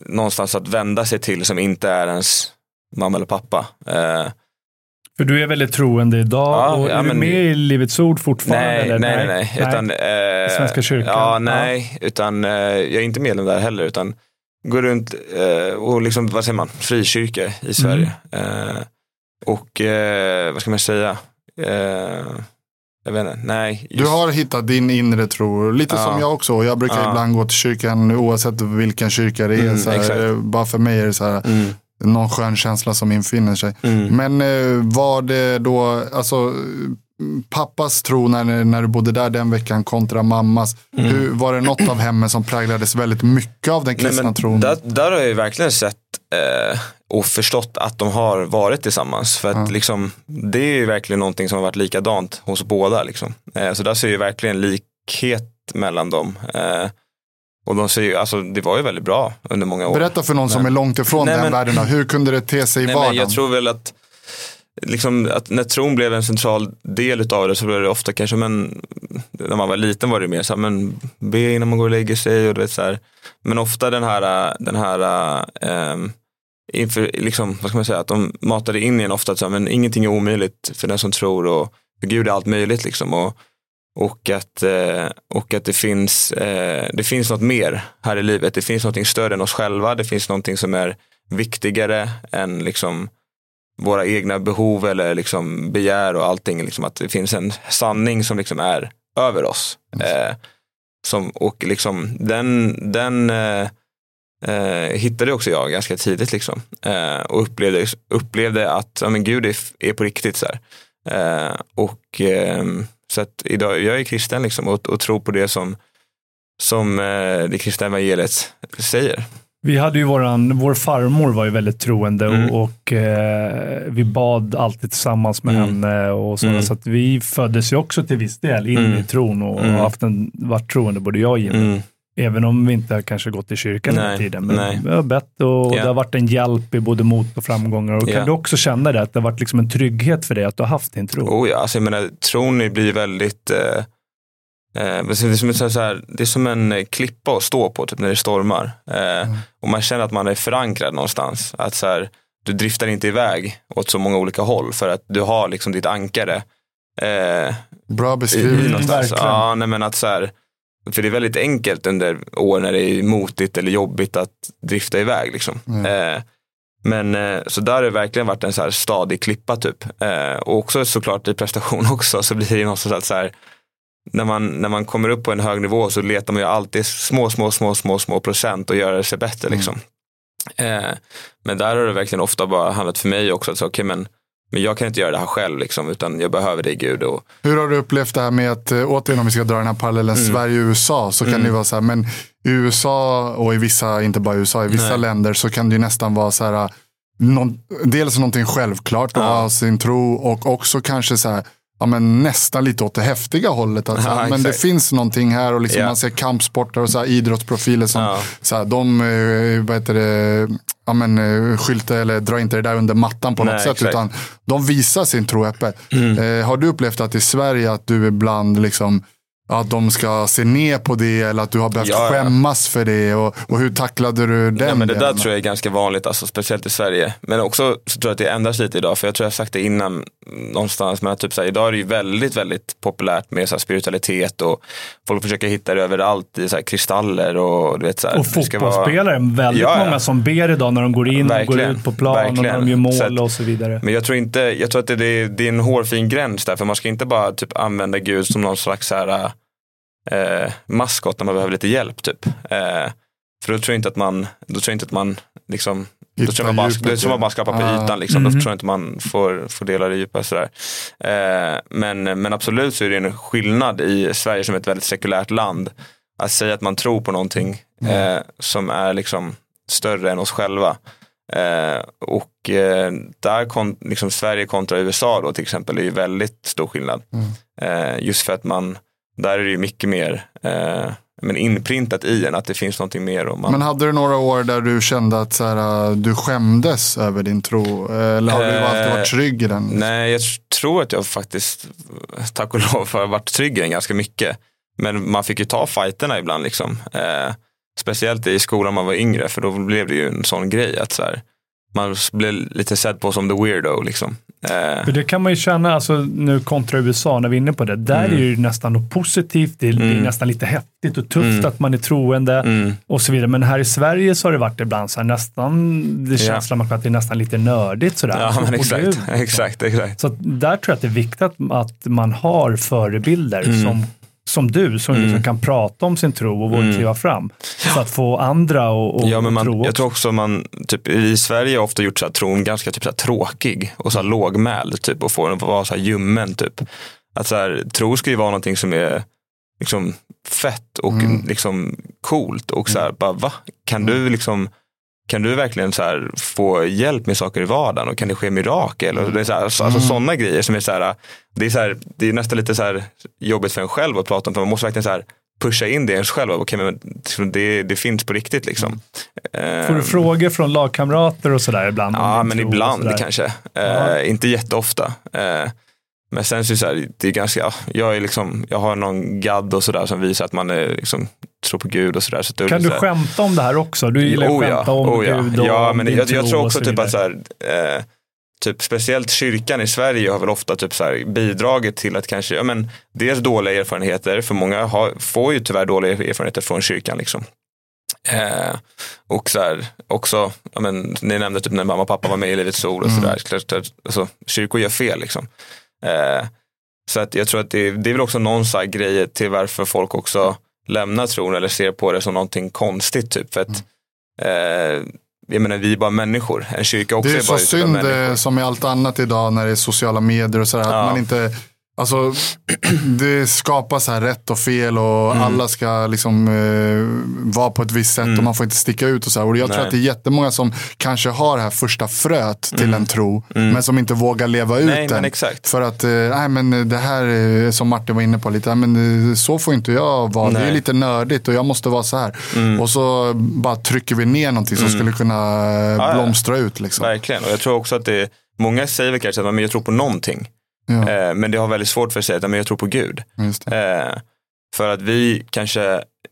någonstans att vända sig till som inte är ens mamma eller pappa. Eh, för du är väldigt troende idag ja, och ja, är men... du med i Livets Ord fortfarande? Nej, eller? nej, nej. nej. nej. Utan, eh, Svenska kyrkan? Ja, nej, ja. utan eh, jag är inte medlem där heller. Utan går runt eh, och liksom, vad säger man, frikyrka i Sverige. Mm. Eh, och eh, vad ska man säga? Eh, jag vet inte, nej. Just... Du har hittat din inre tro, lite ja. som jag också. Jag brukar ja. ibland gå till kyrkan oavsett vilken kyrka det är. Mm, så här, bara för mig är det så här, mm någon skön känsla som infinner sig. Mm. Men eh, var det då, alltså pappas tro när, när du bodde där den veckan kontra mammas. Mm. Hur, var det något av hemmen som präglades väldigt mycket av den kristna Nej, tron? Där, där har jag ju verkligen sett eh, och förstått att de har varit tillsammans. För att ja. liksom, det är ju verkligen någonting som har varit likadant hos båda. Liksom. Eh, så där ser ju verkligen likhet mellan dem. Eh, och de säger, alltså, det var ju väldigt bra under många år. Berätta för någon men, som är långt ifrån nej, den men, världen, hur kunde det te sig i nej, vardagen? jag tror väl att, liksom, att när tron blev en central del av det så blev det ofta kanske, men när man var liten var det mer så här, men be innan man går och lägger sig och du vet så här. Men ofta den här, den här ähm, inför, liksom, vad ska man säga, att de matade in igen ofta att så här, men ingenting är omöjligt för den som tror och för Gud är allt möjligt liksom. Och, och att, eh, och att det, finns, eh, det finns något mer här i livet. Det finns något större än oss själva. Det finns något som är viktigare än liksom våra egna behov eller liksom begär och allting. Liksom att det finns en sanning som liksom är över oss. Eh, som, och liksom den, den eh, eh, hittade också jag ganska tidigt liksom. Och upplevde, upplevde att ja, men Gud är, är på riktigt. Så och ehm, så att idag, jag är kristen liksom och, och tror på det som, som eh, det kristna evangeliet säger. Vi hade ju våran, vår farmor var ju väldigt troende mm. och, och eh, vi bad alltid tillsammans med mm. henne och sådär. Mm. Så att vi föddes ju också till viss del in mm. i tron och, och mm. haft en, varit troende både jag och Jimmy. Även om vi inte har kanske gått i kyrkan hela tiden. Men nej. vi har bett och yeah. det har varit en hjälp i både mot och framgångar. Och yeah. Kan du också känna det, att det har varit liksom en trygghet för dig att du har haft din tro? Oh ja, alltså jag menar, tron blir väldigt eh Eh, det, är som, så här, det är som en klippa att stå på typ, när det stormar. Eh, mm. Och man känner att man är förankrad någonstans. Att så här, du driftar inte iväg åt så många olika håll för att du har liksom ditt ankare. Eh, Bra beskrivning. Ja, nej, men att så här, för det är väldigt enkelt under år när det är motigt eller jobbigt att drifta iväg. Liksom. Mm. Eh, men eh, så där har det verkligen varit en så här stadig klippa typ. och också såklart i prestation också så blir det någonstans så här, när man, när man kommer upp på en hög nivå så letar man ju alltid små, små, små, små, små procent och göra sig bättre. Mm. Liksom. Eh, men där har det verkligen ofta bara handlat för mig också, att okay, men, men jag kan inte göra det här själv, liksom, utan jag behöver dig Gud. Och... Hur har du upplevt det här med att, eh, återigen om vi ska dra den här parallellen mm. Sverige-USA, så kan mm. det vara så här, men i USA och i vissa, inte bara i USA, i vissa Nej. länder så kan det ju nästan vara så här, någon, dels någonting självklart att ja. ha sin tro och också kanske så här, ja, men nästan lite åt det häftiga hållet. Alltså. Ja, men det finns någonting här och liksom, ja. man ser kampsporter och så här, idrottsprofiler som ja. så här, de eh, vad heter det, ja, men, eh, skyltar eller drar inte det där under mattan på något sätt. Exakt. Utan de visar sin tro öppet. Mm. Eh, har du upplevt att i Sverige att du ibland liksom att de ska se ner på det eller att du har behövt ja, skämmas för det och, och hur tacklade du den ja, men Det delen? där tror jag är ganska vanligt, alltså, speciellt i Sverige. Men också så tror jag att det ändras lite idag, för jag tror jag har sagt det innan någonstans, men att typ, så här, idag är det ju väldigt, väldigt populärt med så här, spiritualitet och folk försöker hitta det överallt i så här, kristaller och du vet så här, Och fotbollsspelare, vara... väldigt ja, många som ber idag när de går in och går ut på plan verkligen. och när de gör mål så att, och så vidare. Men jag tror inte, jag tror att det, det, det är en hårfin gräns där, för man ska inte bara typ använda Gud som någon slags så här eh, maskot när man behöver lite hjälp. Typ. Eh, för då tror jag inte att man, då tror jag inte att man liksom då tror man bara, då tror man bara skrapar på ah. ytan. Liksom. Mm. Då tror jag inte man får, får dela det djupa. Sådär. Eh, men, men absolut så är det en skillnad i Sverige som ett väldigt sekulärt land. Att säga att man tror på någonting mm. eh, som är liksom större än oss själva. Eh, och eh, där kon, liksom Sverige kontra USA då till exempel är ju väldigt stor skillnad. Mm. Eh, just för att man där är det ju mycket mer eh, men inprintat i en att det finns någonting mer. Och man... Men hade du några år där du kände att så här, du skämdes över din tro? Eller har du alltid varit trygg i den? Nej, jag tror att jag faktiskt, tack och lov, har varit trygg i den ganska mycket. Men man fick ju ta fighterna ibland. Liksom. Eh, speciellt i skolan när man var yngre, för då blev det ju en sån grej. att så här, man blev lite sedd på som the weirdo. Liksom. Eh. För det kan man ju känna, alltså, nu kontra USA, när vi är inne på det. Där mm. är det nästan något positivt. Det är, mm. det är, mm. nästan lite häftigt och tufft mm. att man är troende mm. och så vidare. Men här i Sverige så har det varit ibland så här, nästan, det känns ja. att det är nästan lite nördigt. Sådär. Ja, men exakt, exakt, exakt. Så där tror jag att det är viktigt att, att man har förebilder mm. som som du, som mm. liksom kan prata om sin tro och våga mm. kliva fram. Så att få andra att ja, men man, tro också. Jag tror också man, typ, i Sverige har ofta gjort så här, tron ganska typ, så här, tråkig och så här, lågmäld typ, och få den att vara så här, ljummen. Typ. Att så här, tro ska ju vara någonting som är liksom, fett och mm. liksom, coolt. Och så här, bara, va? Kan du liksom kan du verkligen så här, få hjälp med saker i vardagen och kan det ske mirakel? Och det är så här, alltså, alltså mm. sådana grejer som är så här, det är, så här, det är nästan lite så här jobbigt för en själv att prata om, för man måste verkligen så här pusha in det i ens själv. Okay, men liksom, det, det finns på riktigt. Liksom. Får du frågor från lagkamrater och sådär ibland? Ja, men ibland kanske. Uh, inte jätteofta. Uh, men sen så är det, så här, det är ganska, jag, är liksom, jag har någon gadd och sådär som visar att man är, liksom, tror på Gud och sådär. Så kan du så skämta om det här också? Du gillar oh, att skämta ja, om oh, ja. Gud och Ja, men jag, jag tror också typ att så här, eh, typ speciellt kyrkan i Sverige har väl ofta typ så här bidragit till att kanske, ja men dels dåliga erfarenheter, för många har, får ju tyvärr dåliga erfarenheter från kyrkan liksom. Eh, och så här, också, ja men, ni nämnde typ när mamma och pappa var med i Livets Ord och Mm. sådär. Alltså, kyrkor gör fel liksom. Eh, så att jag tror att det, det är väl också någon så grej till varför folk också lämnar tron eller ser på det som någonting konstigt. Typ. För att, eh, jag menar, vi är bara människor. En kyrka också Det är är så bara synd eh, som i allt annat idag när det är sociala medier och sådär. Ja. Att man inte, alltså, det skapas här rätt och fel och Mm. alla ska liksom eh, vara på ett visst sätt och man får inte sticka ut och så här. Och jag tror Nej. att det är jättemånga som kanske har det här första fröet till en tro men som inte vågar leva ut Mm. Nej, den. men exakt. För att, eh, nej men det här eh, som Martin var inne på lite, nej, men eh, så får inte jag vara. Det är Nej. Mm. lite nördigt och jag måste vara så här. Och så bara trycker vi ner någonting som skulle kunna ja. blomstra ut. Liksom. Verkligen, och jag tror också att det många säger kanske att jag tror på någonting. Ja. Eh, men det har väldigt svårt för att säga att men jag tror på Gud. Eh, för att vi kanske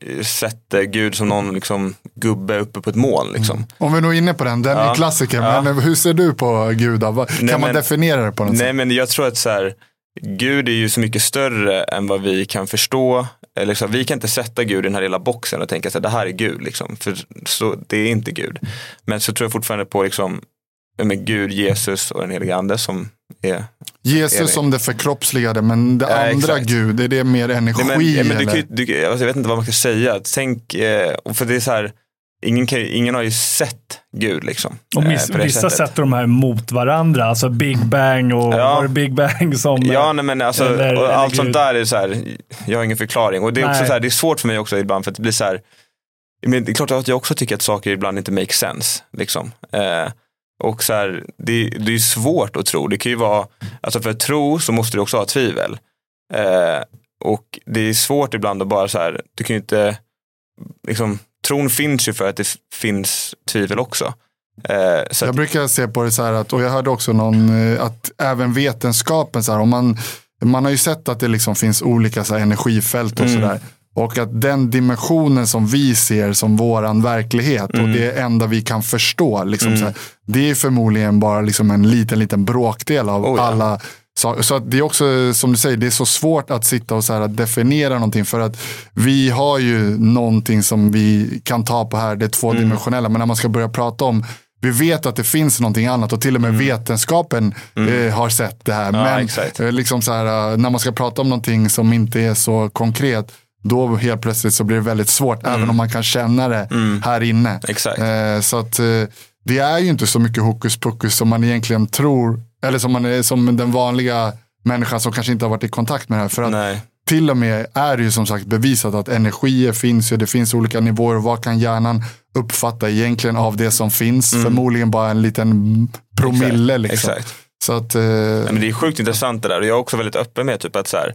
eh, sätter Gud som någon liksom, gubbe uppe på ett moln. Liksom. Om vi nu är inne på den, den är Ja. klassiker. Ja. Men hur ser du på Gud? Kan Nej, man men- definiera det på något Nej sätt? men jag tror att så här, Gud är ju så mycket större än vad vi kan förstå. Eller så, vi kan inte sätta Gud i den här lilla boxen och tänka att det här är Gud. Liksom. För så, det är inte Gud. Men så tror jag fortfarande på liksom, men Gud, Jesus och den helige ande som är Jesus som det förkroppsligade, men det Ja, andra exakt. Gud, är det mer energi? Nej, men, ja, men du du, alltså, jag vet inte vad man ska säga. Tänk, eh, för det är så här, ingen, kan, ingen har ju sett Gud liksom. Och eh, miss, det vissa sättet. sätter de här mot varandra, alltså Big Bang och Ja. Big Bang som... Ja, nej, men alltså, Eller- och eller allt Gud. sånt där är så här, jag har ingen förklaring. Och det är också så här, det är svårt för mig också ibland för att det blir så här, men det är klart att jag också tycker att saker ibland inte make sense. Liksom. Eh, och så här, det, det är svårt att tro. Det kan ju vara, alltså för att tro så måste du också ha tvivel. Eh, och det är svårt ibland att bara så här, du kan ju inte, liksom, tron finns ju för att det finns tvivel också. Eh, så Jag att, brukar se på det så här, att, och jag hörde också någon, eh, att även vetenskapen, så här, om man, man har ju sett att det liksom finns olika så här, energifält och Mm. sådär. Och att den dimensionen som vi ser som våran verklighet och Mm. det enda vi kan förstå, liksom, så här, det är förmodligen bara liksom en liten, liten bråkdel av Oh ja. alla så, så att det är också, som du säger, det är så svårt att sitta och så här, att definiera någonting. För att vi har ju någonting som vi kan ta på här, det är tvådimensionella. Men när man ska börja prata om, vi vet att det finns någonting annat och till och med vetenskapen eh, har sett det här. men exakt. eh, liksom här, eh, när man ska prata om någonting som inte är så konkret, då helt plötsligt så blir det väldigt svårt. Även om man kan känna det här inne. Eh, så att eh, det är ju inte så mycket hokus pokus som man egentligen tror, eller som, man är, som den vanliga människan som kanske inte har varit i kontakt med det här. För att nej. till och med är det ju som sagt bevisat att energier finns ju, det finns olika nivåer. Vad kan hjärnan uppfatta egentligen av det som finns? Förmodligen bara en liten promille. Mm. Exakt, liksom. exakt. Så att, eh, Nej, men det är sjukt intressant det där och jag är också väldigt öppen med typ att så här,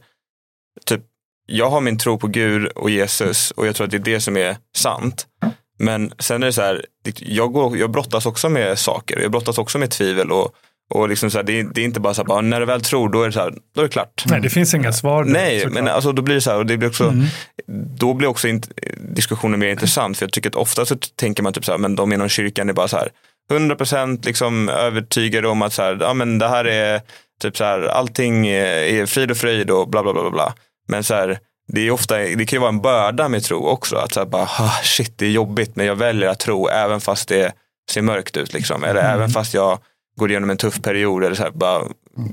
jag har min tro på Gud och Jesus och jag tror att det är det som är sant. Men sen är det så här, jag, går, jag brottas också med saker, jag brottas också med tvivel och, och liksom så här, det, är, det är inte bara så här, bara, när du väl tror då är det så här, då är det klart. Nej, det finns inga svar. där, Nej, såklart. men alltså, då blir det så här, och det blir också, Mm. då blir också diskussionen mer intressant. För jag tycker att ofta så tänker man typ så här, men de inom kyrkan är bara så här, 100% liksom övertygade om att så här, ja, men det här är typ så här, allting är frid och fröjd och bla bla bla, bla. Men så här, det är ofta, det kan ju vara en börda med tro också. Att så här, bara, ah, shit det är jobbigt men jag väljer att tro även fast det ser mörkt ut. Liksom. Eller även fast jag går igenom en tuff period. Eller så här, bara,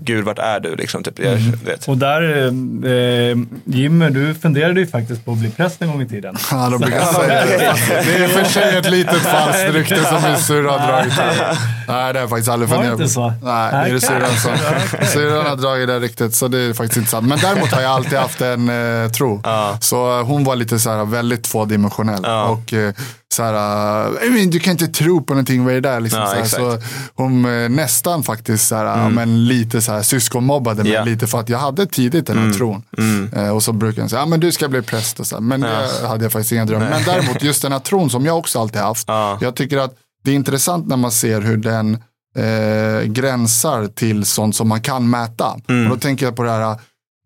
Gud vart är du? Liksom, typ, jag, vet. Och där, eh, Jimmy, du funderade ju faktiskt på att bli präst en gång i tiden. Ja, de brukar säga det. Det är för sig ett litet falskt rykte som min syrra har dragit. här. Nej, det har jag faktiskt aldrig Var det funderat inte på. så? Nej, det är det syrran som... Syrran har dragit det ryktet, så det är faktiskt inte sant. Men däremot har jag alltid haft en eh, tro. Ja. Så eh, hon var lite så här väldigt tvådimensionell. Ja. Och eh, så här, eh, du kan inte tro på någonting, vad är det där? Liksom, Ja, så, här. så hon eh, nästan faktiskt så här, ja, men lite så här, syskonmobbade mig Ja. lite för att jag hade tidigt den här tron. Mm. Eh, och så brukar jag säga, ja men du ska bli präst och så. här. Men det hade jag faktiskt inga drömmar. Men däremot just den här tron som jag också alltid haft. Ja. Jag tycker att det är intressant när man ser hur den eh, gränsar till sånt som man kan mäta. Mm. Och då tänker jag på det här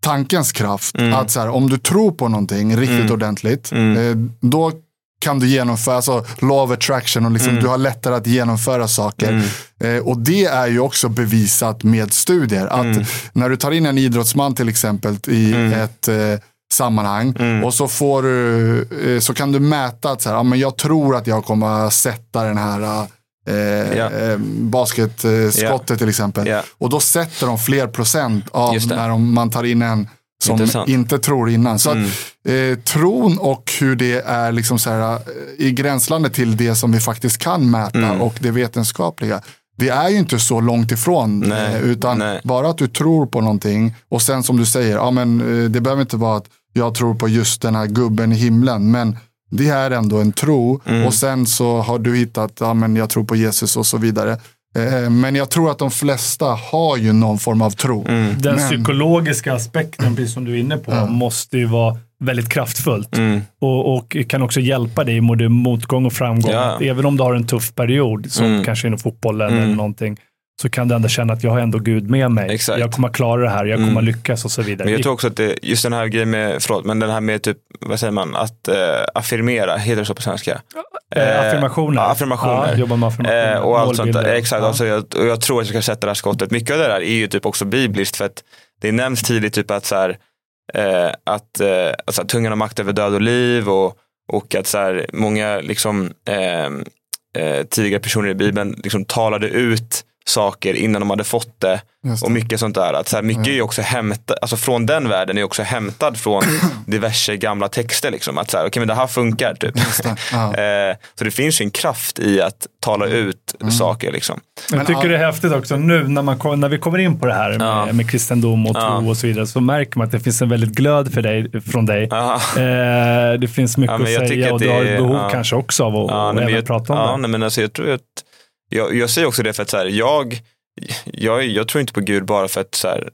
tankens kraft. Att så här, om du tror på någonting riktigt Mm. ordentligt, Mm. eh, då kan du genomföra, alltså law of attraction och liksom, Mm. du har lättare att genomföra saker. Eh, och det är ju också bevisat med studier. Att Mm. när du tar in en idrottsman till exempel i ett eh, sammanhang Mm. och så, får du, eh, så kan du mäta att så här, ja, men jag tror att jag kommer att sätta den här eh, Ja. eh, basketskottet till exempel. Ja. Och då sätter de fler procent av när de, man tar in en som Intressant. inte tror innan. Så Mm. att, eh, tron och hur det är liksom så här, eh, i gränslandet till det som vi faktiskt kan mäta Mm. och det vetenskapliga. Det är ju inte så långt ifrån. Nej, eh, utan nej. bara att du tror på någonting och sen som du säger, ja, men, eh, det behöver inte vara att jag tror på just den här gubben i himlen. Men det är ändå en tro Mm. och sen så har du hittat, ja men jag tror på Jesus och så vidare. Eh, Men jag tror att de flesta har ju någon form av tro. Mm. Den Men- psykologiska aspekten, precis som du är inne på, Ja. måste ju vara väldigt kraftfullt. Mm. Och, och kan också hjälpa dig i både motgång och framgång. Ja. Även om du har en tuff period, som Mm. kanske inom fotbollen Mm. eller någonting, så kan du ändå känna att jag har ändå Gud med mig. Exakt. Jag kommer klara det här, jag kommer Mm. lyckas och så vidare. Men jag tror också att det, just den här grejen med, förlåt, men den här med typ, vad säger man, att eh, affirmera, heter det så på svenska? Eh, affirmationer. Ja, affirmationer. Ja, jobba med affirmationer. Eh, och allt sånt där. Exakt, Ja. alltså jag, och jag tror att jag ska sätta det här skottet. Mycket av det där är ju typ också bibliskt för att det nämns tidigt typ att så här, eh, att eh, alltså, tungan har makt över död och liv och, och att så här, många liksom, eh, eh, tidigare personer i Bibeln liksom talade ut saker innan de hade fått det Just och det. mycket sånt där. Att så här, mycket är ju också hämtat, alltså från den världen är också hämtad från diverse gamla texter. Liksom. Att så här, okej men det här funkar typ. Det. Ja. Eh, så det finns ju en kraft i att tala ut Mm. saker. Liksom. Jag tycker det är häftigt också nu när, man, när vi kommer in på det här med, Ja. med kristendom och Ja. tro och så vidare så märker man att det finns en väldigt glöd för dig, från dig. Eh, det finns mycket Ja, att säga och det du har är- ett behov ja. kanske också av att Ja, nej, även jag, prata om ja, det. nej, men alltså, jag, tror att, jag, jag säger också det för att så här, jag, jag, jag tror inte på Gud bara för att så här,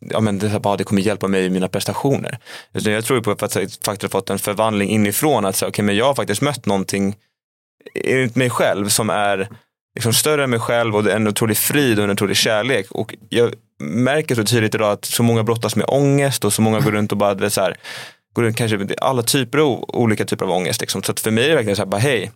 ja, men det, bara, det kommer hjälpa mig i mina prestationer. Utan jag tror på att jag faktiskt fått en förvandling inifrån. Att så, här, okay, men jag har faktiskt mött någonting enligt mig själv som är liksom större än mig själv och det är en otrolig frid och en otrolig kärlek. Och jag märker så tydligt idag att så många brottas med ångest och så många går runt och bara, det så här, går runt kanske med alla typer av olika typer av ångest. Liksom. Så att för mig är det verkligen så här, bara hej,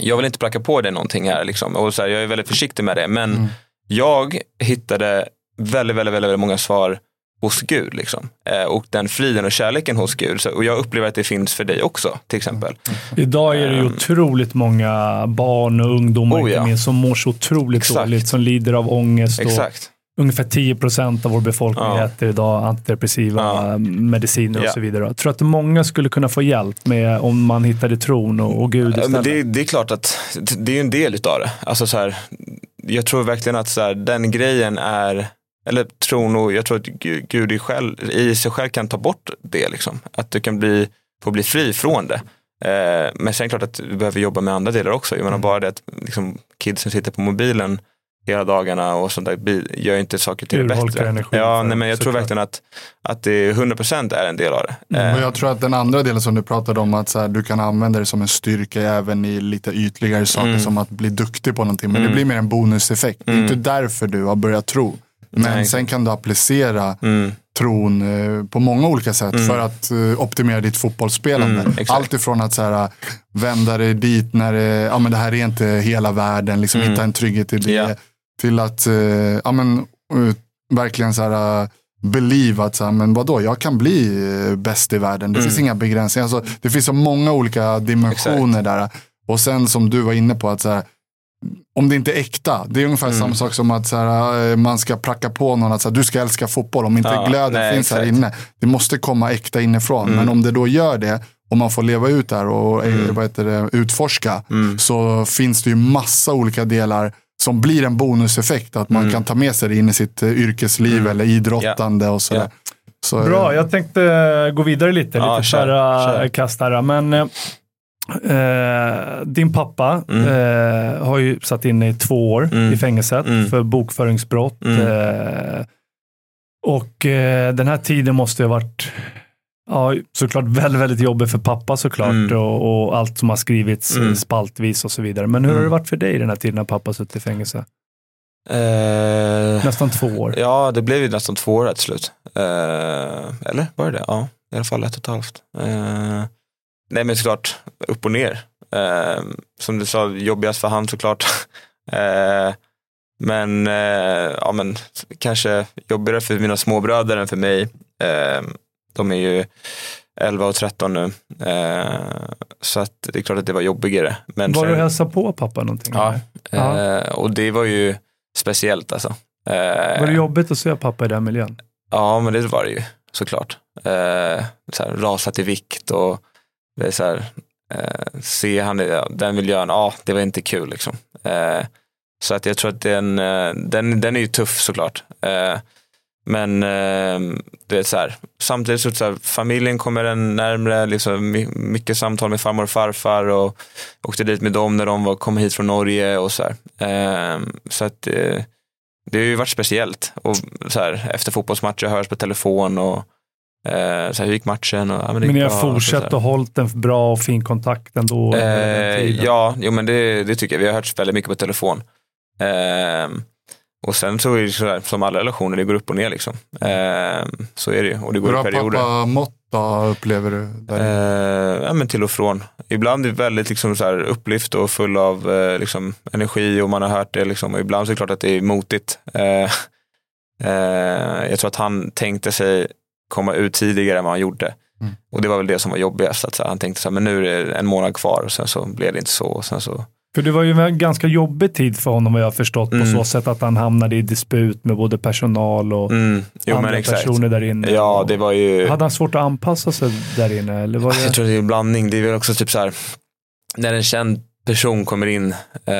jag vill inte pracka på dig någonting här. Liksom. Och så här, jag är väldigt försiktig med det. Men Mm. jag hittade väldigt, väldigt, väldigt, väldigt många svar hos Gud. Liksom. Eh, och den friden och kärleken hos Gud. Så, och jag upplever att det finns för dig också, till exempel. Idag är det ju Ehm. otroligt många barn och ungdomar Oh, ja. minst, som mår så otroligt Exakt. dåligt, som lider av ångest. Exakt. Ungefär 10 procent av vår befolkning Ja. äter idag antidepressiva Ja. mediciner och Ja. så vidare. Jag tror att många skulle kunna få hjälp med om man hittade tron och, och Gud istället. men det, det är klart att det är en del utav det. Alltså så här, jag tror verkligen att så här, den grejen är, eller tron och jag tror att Gud i, själv, i sig själv kan ta bort det. Liksom. Att du kan bli, få bli fri från det. Eh, men sen är det klart att vi behöver jobba med andra delar också. Jag Mm. menar bara det att liksom, kidsen sitter på mobilen hela dagarna och sånt där gör inte saker till det bättre. energin Ja, nej, men jag tror verkligen att, att det 100% är en del av det. Mm. Eh, Och jag tror att den andra delen som du pratade om, att så här, du kan använda det som en styrka även i lite ytligare saker Mm. som att bli duktig på någonting. Men Mm. det blir mer en bonuseffekt. Det är Mm. inte därför du har börjat tro. Men Nej. sen kan du applicera mm, tron eh, på många olika sätt Mm. för att eh, optimera ditt fotbollsspelande. Mm. Allt ifrån att så här, vända dig dit när det, ja, men det här är inte hela världen, liksom Mm. hitta en trygghet i det. Ja. Till att eh, ja, men, eh, verkligen så här, uh, believe att så här, men vadå, jag kan bli eh, bäst i världen. Det Mm. finns inga begränsningar. Alltså, det finns så många olika dimensioner där. Och sen som du var inne på, att så här, om det inte är äkta, det är ungefär Mm. samma sak som att så här, eh, man ska pracka på någon att så här, du ska älska fotboll. Om inte Ja, glöden nej, finns här exakt. inne. Det måste komma äkta inifrån. Mm. Men om det då gör det, och man får leva ut där och eh, Mm. vad heter det, utforska, mm, så finns det ju massa olika delar som blir en bonuseffekt. Att man Mm. kan ta med sig det in i sitt eh, yrkesliv Mm. eller idrottande och sådär. Ja. Så, eh, Bra, jag tänkte gå vidare lite. Ja, lite färre kast här. Men eh, eh, din pappa Mm. eh, har ju satt in i två år Mm. i fängelset Mm. för bokföringsbrott. Mm. Eh, och eh, den här tiden måste ju ha varit Ja, såklart väldigt, väldigt jobbig för pappa såklart Mm. och, och allt som har skrivits Mm. spaltvis och så vidare. Men hur har Mm. det varit för dig den här tiden när pappa suttit i fängelse? Eh, Nästan två år. Ja, det blev ju nästan två år till slut. Eh, eller var det det? Ja, i alla fall ett och ett halvt. Eh, nej men såklart upp och ner. Eh, som du sa, jobbigast för han såklart. eh, men, eh, ja, men kanske jobbigare för mina småbröder än för mig. De är ju 11 och 13 nu. Eh, så att det är klart att det var jobbigare. Men Var sen- du och hälsade på pappa någonting? Ja, Ja. Eh, och det var ju speciellt alltså. Eh, Var det jobbigt att se pappa i den miljön? Ja, men det var det ju såklart. Eh, så här, rasat i vikt och det är så här, eh, se han i den miljön, ja det var inte kul liksom. Eh, så att jag tror att den, eh, den, den är ju tuff såklart. Eh, men eh, det är så här, samtidigt så, så här, familjen kommer en närmre, liksom, my- mycket samtal med farmor och farfar och åkte dit med dem när de var, kom hit från Norge och så. Eh, så att eh, det har ju varit speciellt. Och så här, efter fotbollsmatcher hörs på telefon och eh, så här, hur gick matchen? Och, ja, Men ni har fortsatt och hållit en bra och fin kontakt ändå? Eh, ja, jo, men det, det tycker jag. Vi har hört väldigt mycket på telefon. Och sen så är det så här, som alla relationer, det går upp och ner liksom. Eh, så är det ju. Och det går Hur i perioder. pappa mått då, upplever du? Där? Eh, ja, men till och från. Ibland är det väldigt liksom, så här, upplyft och full av eh, liksom, energi och man har hört det. Liksom. Och ibland så är det klart att det är motigt. Eh, eh, jag tror att han tänkte sig komma ut tidigare än vad han gjorde. Mm. Och det var väl det som var jobbigast. Att, så här, han tänkte så här, men nu är det en månad kvar och sen så blev det inte så. Och sen så För det var ju en ganska jobbig tid för honom vad jag har förstått på Mm. så sätt att han hamnade i disput med både personal och mm, jo, andra personer där inne. Ja, det var ju... Hade han svårt att anpassa sig där inne? Eller var det... Jag tror det är en blandning. Det är väl också typ så här, när en känd person kommer in eh,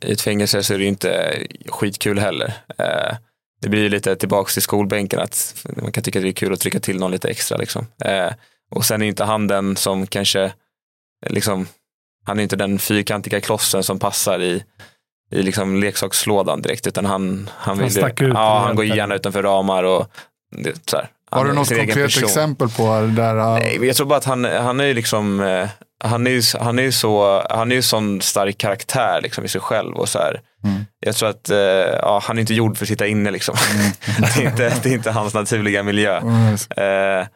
i ett fängelse så är det ju inte skitkul heller. Eh, det blir ju lite tillbaks till skolbänken att man kan tycka att det är kul att trycka till någon lite extra. Liksom. Eh, och sen är inte han den som kanske, liksom, han är inte den fyrkantiga klossen som passar i, i liksom leksakslådan direkt, utan han, han, vill, stack ut ja, han går gärna utanför ramar och det, så här, har han du något konkret person. exempel på där? uh, Nej, men jag tror bara att han, han är ju liksom, eh, han är ju, han är så, han är ju sån stark karaktär liksom i sig själv och så här. Mm. Jag tror att, eh, ja, han är inte gjord för att sitta inne liksom. det, är inte, det är inte hans naturliga miljö. Mm. Eh,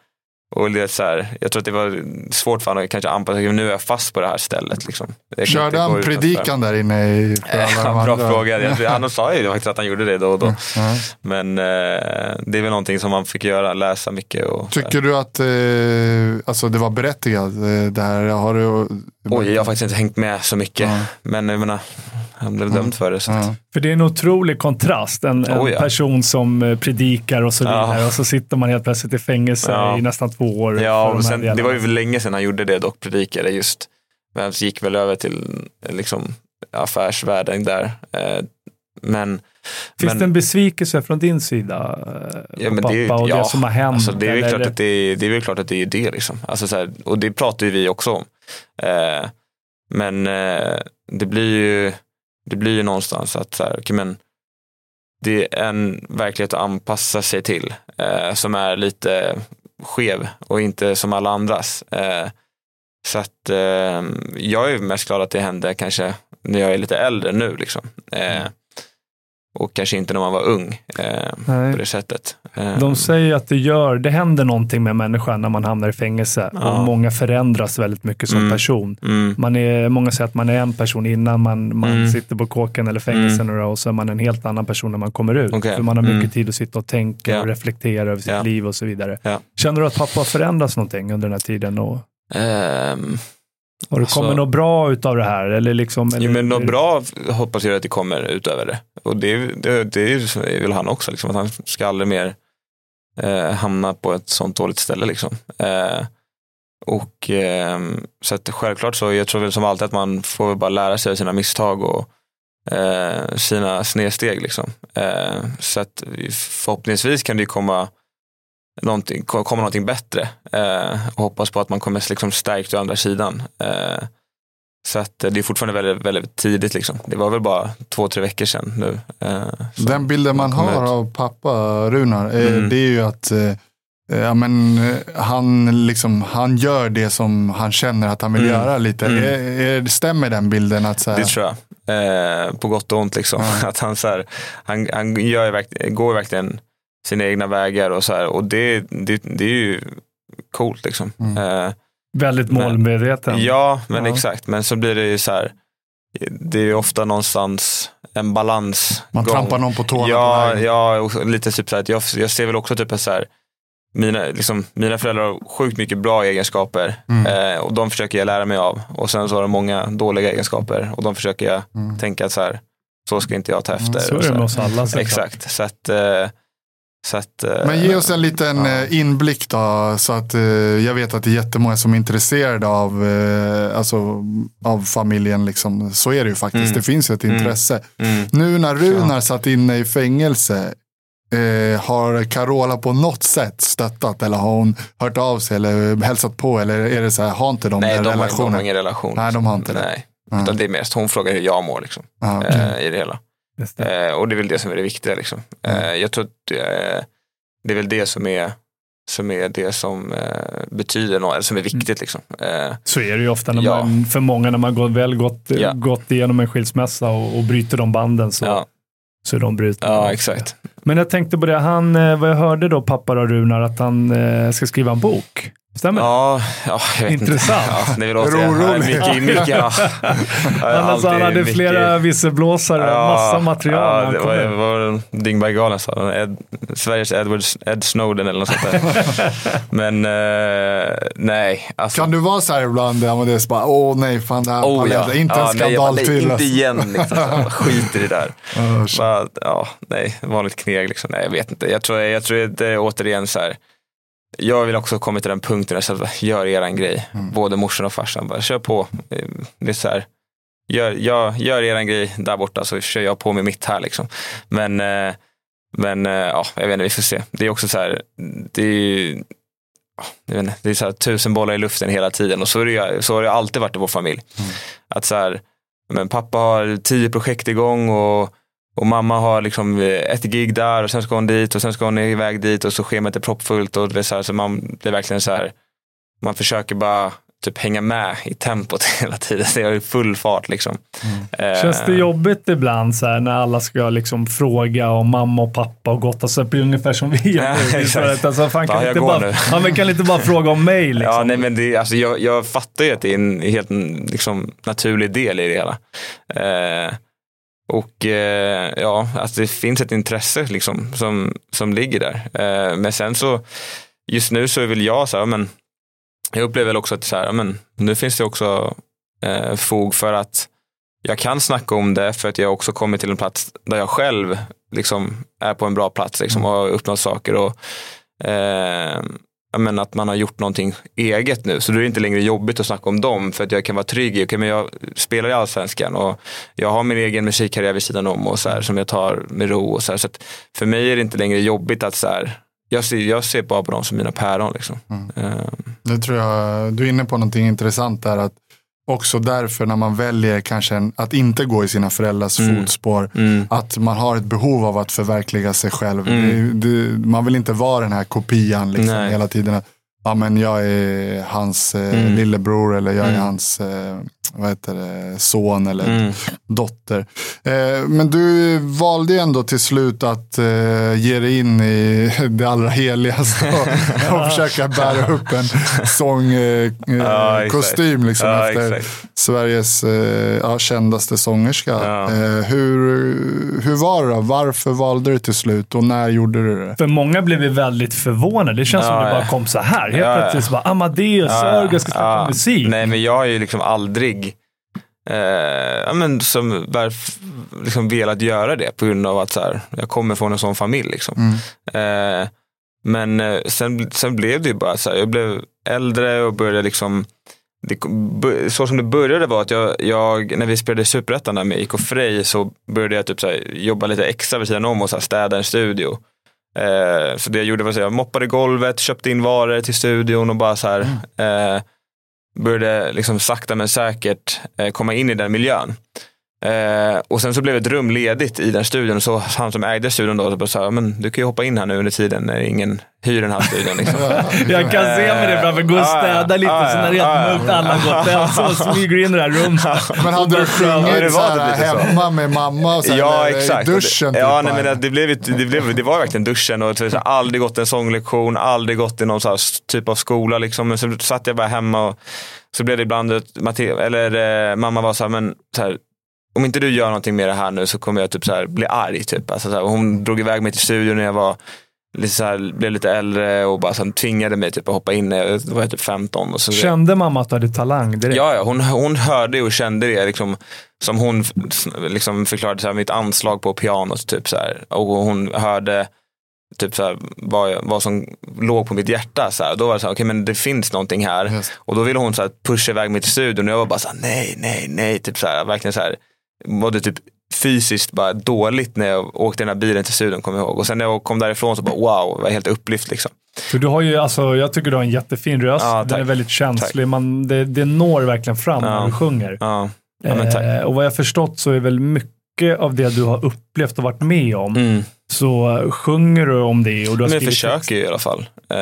och det är så här, jag tror att det var svårt för honom att kanske anpassa sig, nu är jag fast på det här stället. Liksom. Körde han predikan där inne i, Eh, Bra fråga. Jag Han sa ju faktiskt att han gjorde det då och då. Ja. Men eh, det är väl någonting som man fick göra, läsa mycket. Och, Tycker du att eh, alltså det var berättigat eh, det här? Har du, Oj, jag har faktiskt inte hängt med så mycket. Ja. Men jag menar, han blev dömd för det. Så Ja. För det är en otrolig kontrast. En, en Oh, ja. person som eh, predikar och så vidare. Och så sitter man helt plötsligt i fängelse i nästan två år. Ja, de sen, det var ju länge sedan han gjorde det dock, predikade just. Men gick väl över till liksom, affärsvärlden där. Eh, Men, Finns men det en besvikelse från din sida? eh, Ja, pappa det, och ja, det som har hänt? Alltså, det, är väl klart att det, är- det är väl klart att det är det. Liksom. Alltså, så här, och det pratar ju vi också om. Eh, men eh, det blir ju det blir ju någonstans att så här, okej, men det är en verklighet att anpassa sig till eh, som är lite skev och inte som alla andras. Eh, så att eh, jag är mest glad att det hände kanske när jag är lite äldre nu. Liksom. Eh, och kanske inte när man var ung eh, på det sättet. Eh, De säger att det gör, det händer någonting med människan när man hamnar i fängelse. Ja. Och många förändras väldigt mycket som Mm. person. mm, Man är, många säger att man är en person innan man, man Mm. sitter på kåken eller fängelsen och så är man en helt annan person när man kommer ut. Okej. För man har mycket Mm. tid att sitta och tänka Ja. och reflektera över sitt Ja. liv och så vidare. Känner du att pappa har förändrats någonting under den här tiden? Och ehm, har det Alltså- kommit något bra utav det här? Eller liksom, eller, Jo, men något bra hoppas jag att det kommer utöver det. Och det, det, det väl han också, liksom, att han ska aldrig mer eh, hamna på ett sånt dåligt ställe. Liksom. Eh, och ehm, så att självklart så, jag tror väl som alltid att man får bara lära sig av sina misstag och eh, sina snedsteg. Liksom. Eh, så att förhoppningsvis kan det komma någonting, komma någonting bättre eh, och hoppas på att man kommer liksom stärkt ur andra sidan. Eh, så att eh, det är fortfarande väldigt, väldigt tidigt. Liksom. Det var väl bara två, tre veckor sedan nu. Eh, Den bilden man har ut. av pappa Runar, eh, Mm. det är ju att eh, Ja, men, han, liksom, han gör det som han känner att han vill Mm. göra lite. Mm. Är, är, stämmer den bilden? Att, så här, Det tror jag. Eh, på gott och ont liksom. Ja. Att han, så här, han, han gör går verkligen sina egna vägar och så här. Och det, det, det är ju coolt liksom. Mm. Eh, Väldigt målmedveten. Ja, men Ja. exakt. Men så blir det ju så här, det är ju ofta någonstans en balans. Man trampar någon på tårna på Ja, vägen. ja och lite typ så här, att jag, jag ser väl också typ att så här, mina, liksom, mina föräldrar har sjukt mycket bra egenskaper Mm. eh, och de försöker jag lära mig av. Och sen så har de många dåliga egenskaper och de försöker jag Mm. tänka att så här, så ska inte jag ta efter. Så är det med oss alla. Exakt, så att, eh, att eh, Men ge oss en liten Ja. eh, inblick då, så att eh, jag vet att det är jättemånga som är intresserade av, alltså, av familjen. Liksom. Så är det ju faktiskt, Mm. det finns ju ett Mm. intresse. mm. Nu när Runar satt inne i fängelse, eh, har Carola på något sätt stöttat eller har hon hört av sig eller hälsat på eller är det så här, har inte de Nej, den de har, de relationen? har ingen relation. Nej, de har inte det. Nej. Utan det är mest, hon frågar hur jag mår liksom, Ja, okej. eh, i det hela. Det. Eh, och det är väl det som är det viktiga. Liksom. Mm. Eh, jag tror att eh, det är väl det som är, som är det som eh, betyder något, eller som är viktigt. Liksom. Eh, Så är det ju ofta när Ja. man, för många när man går, väl gått, Ja. gått igenom en skilsmässa och, och bryter de banden så, ja, så är de brutna. ja, exakt. Men jag tänkte på det, han, eh, vad jag hörde då, pappa då, Runar, att han eh, ska skriva en bok. Stämmer det? Ja, ja, jag vet Intressant. Inte. Ja, det är väl Är du återigen, ja, orolig? mycket, mycket, ja. Ja, Han, alltså, han hade mycket- flera visselblåsare, massa material. Ja, det var, in. var sa han. Ed, Sveriges Edward, Ed Snowden eller något sånt där. Men eh, nej, alltså. Kan du vara så här ibland, Amadeus, bara åh nej, fan det här Oh, jag ja. inte. En ja, jag skandal nej, till. Inte alltså. igen, liksom. Jag Skit i det där. Ja, shit. Bara, ja, nej, vanligt kneg liksom. Nej, jag vet inte. Jag tror, jag tror att det är återigen så här. Jag vill också komma till den punkten där jag säger, gör eran grej. Mm. Både morsan och farsan. Bara, kör på. Eh, Det är så här. Gör, gör, gör eran grej där borta så kör jag på med mitt här liksom. Men, eh, men eh, ja, jag vet inte, vi får se. Det är också så här. Det är jag vet inte, det är så här, tusen bollar i luften hela tiden och så, är det, så har det alltid varit i vår familj. Mm. Att så här, men pappa har tio projekt igång och, och mamma har liksom ett gig där och sen ska hon dit och sen ska hon iväg dit och så schemat är proppfullt och det är, så här, så man, är verkligen så här, man försöker bara typ hänga med i tempot hela tiden. Det är full fart liksom. Eh, Känns det jobbigt ibland så här, när alla ska liksom fråga om mamma och pappa och gott? Alltså, det är ungefär som vi gör Ja, exakt. Alltså, fan, kan, Ja, inte bara, ja, men kan inte bara fråga om mig? Liksom? Ja, nej, men det, alltså, jag, jag fattar ju att det är en helt liksom, naturlig del i det hela. Eh, och eh, ja, alltså, det finns ett intresse liksom, som, som ligger där. Eh, men sen så, just nu så väl jag så här, men jag upplever väl också att så här, men, nu finns det också eh, fog för att jag kan snacka om det för att jag också kommit till en plats där jag själv liksom, är på en bra plats liksom, och har uppnått saker. Och, eh, men att man har gjort någonting eget nu. Så då är det inte längre jobbigt att snacka om dem för att jag kan vara trygg i, okay, men jag spelar i allsvenskan och jag har min egen musikkarriär vid sidan om och så här, som jag tar med ro. Och så här. Så för mig är det inte längre jobbigt att så här, jag ser, jag ser bara på dem som mina päron. Liksom. Eh, Det tror jag, du är inne på någonting intressant där. Att också därför när man väljer kanske en, att inte gå i sina föräldrars Mm. fotspår. mm, Att man har ett behov av att förverkliga sig själv. Mm. Det, det, man vill inte vara den här kopian liksom, Nej. hela tiden. Ja, men jag är hans eh, Mm. lillebror eller jag är Mm. hans eh, vad heter det, son eller mm. dotter. Eh, men du valde ju ändå till slut att eh, ge dig in i det allra heligaste och, och försöka bära upp en sångkostym eh, kostym liksom, Ja, efter exakt. Sveriges eh, ja, kändaste sångerska. Ja. Eh, hur, hur var det då? Varför valde du till slut och när gjorde du det? För många blev ju väldigt förvånade. Det känns som det bara kom så här. Helt plötsligt så bara Amadeus, Ja, Sörgård ska ja. musik. Nej, men jag har ju liksom aldrig eh, ja, men som liksom velat göra det på grund av att så här, jag kommer från en sån familj. Liksom. Mm. Eh, men eh, sen, sen blev det ju bara så här, jag blev äldre och började liksom det, så som det började var att jag, jag när vi spelade Superettan där med IK Frej så började jag typ så här, jobba lite extra vid sidan om och så här, städa en studio. Eh, så det jag gjorde var att jag moppade golvet, köpte in varor till studion och bara så här eh, började liksom sakta men säkert eh, komma in i den miljön. Eh, och sen så blev ett rum ledigt i den studion. Så han som ägde studion då så sa, men du kan ju hoppa in här nu under tiden när ingen hyr den här studion. Liksom. Jag kan se mig det framför gå och städa lite, ja, så när det är helt mörkt, alla har gått hem, så smyger du in i det här rummet. Men hade du det sjungit typ lite så. hemma med mamma och så här, Ja, exakt. i duschen? typ, ja, nej, men det, blev, det, blev, det var verkligen duschen och så, aldrig gått en sånglektion, aldrig gått i någon så här, typ av skola. Liksom. Men så satt jag bara hemma och så blev det ibland, eller eh, mamma var så här, men så här, om inte du gör någonting med det här nu så kommer jag typ så bli arg. Typ. Alltså, så här, hon drog iväg mig till studion när jag var lite så här, blev lite äldre och bara tvingade mig typ, att hoppa in. när jag- var typ 15. Och så, Kände mamma att du hade talang direkt? Ja, ja hon, hon hörde och kände det. Liksom, som hon liksom förklarade så här, mitt anslag på pianot. Typ, så här, och hon hörde typ, så här, vad, jag- vad som låg på mitt hjärta. Så här. Då var det så här, okej men det finns någonting här. Just. Och då ville hon så här, pusha iväg mig till studion och jag var bara så här, nej, nej, nej. Typ så här, verkligen så här, mådde typ fysiskt bara dåligt när jag åkte den här bilen till studion, kommer jag ihåg. Och sen när jag kom därifrån så bara wow, var helt upplyft liksom. För du har ju, alltså, jag tycker du har en jättefin röst. Ja, Den är väldigt känslig. Man, det, det når verkligen fram Ja. när du sjunger. Ja, ja eh, och vad jag förstått så är väl mycket av det du har upplevt och varit med om, Mm. så sjunger du om det och du har Men jag försöker text. ju i alla fall. Eh,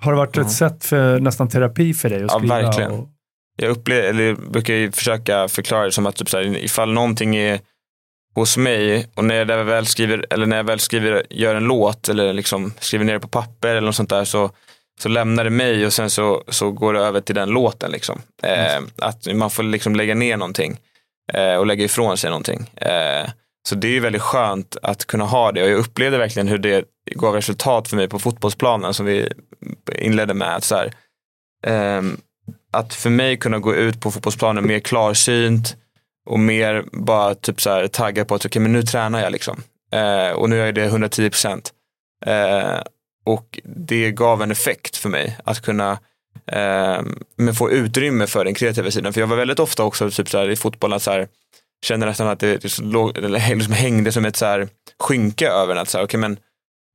Har det varit ett sätt för nästan terapi för dig att Ja, skriva? verkligen. Och, jag upplever, eller brukar ju försöka förklara det som att typ så här, ifall någonting är hos mig och när jag väl skriver, eller när jag väl skriver, gör en låt eller liksom skriver ner det på papper eller något sånt där så, så lämnar det mig och sen så, så går det över till den låten. Liksom. Eh, att man får liksom lägga ner någonting eh, och lägga ifrån sig någonting. Eh, så det är ju väldigt skönt att kunna ha det och jag upplevde verkligen hur det gav resultat för mig på fotbollsplanen som vi inledde med. Att så här, ehm, att för mig kunna gå ut på fotbollsplanen mer klarsynt och mer bara typ så här tagga på att okej men nu tränar jag liksom. Eh, och nu är det 110 procent. Eh, och det gav en effekt för mig att kunna eh, men få utrymme för den kreativa sidan. För jag var väldigt ofta också typ så här, i fotbollen att så här, kände nästan att det, det låg, liksom hängde som ett så här, skynke över en. Att så här, okay, men,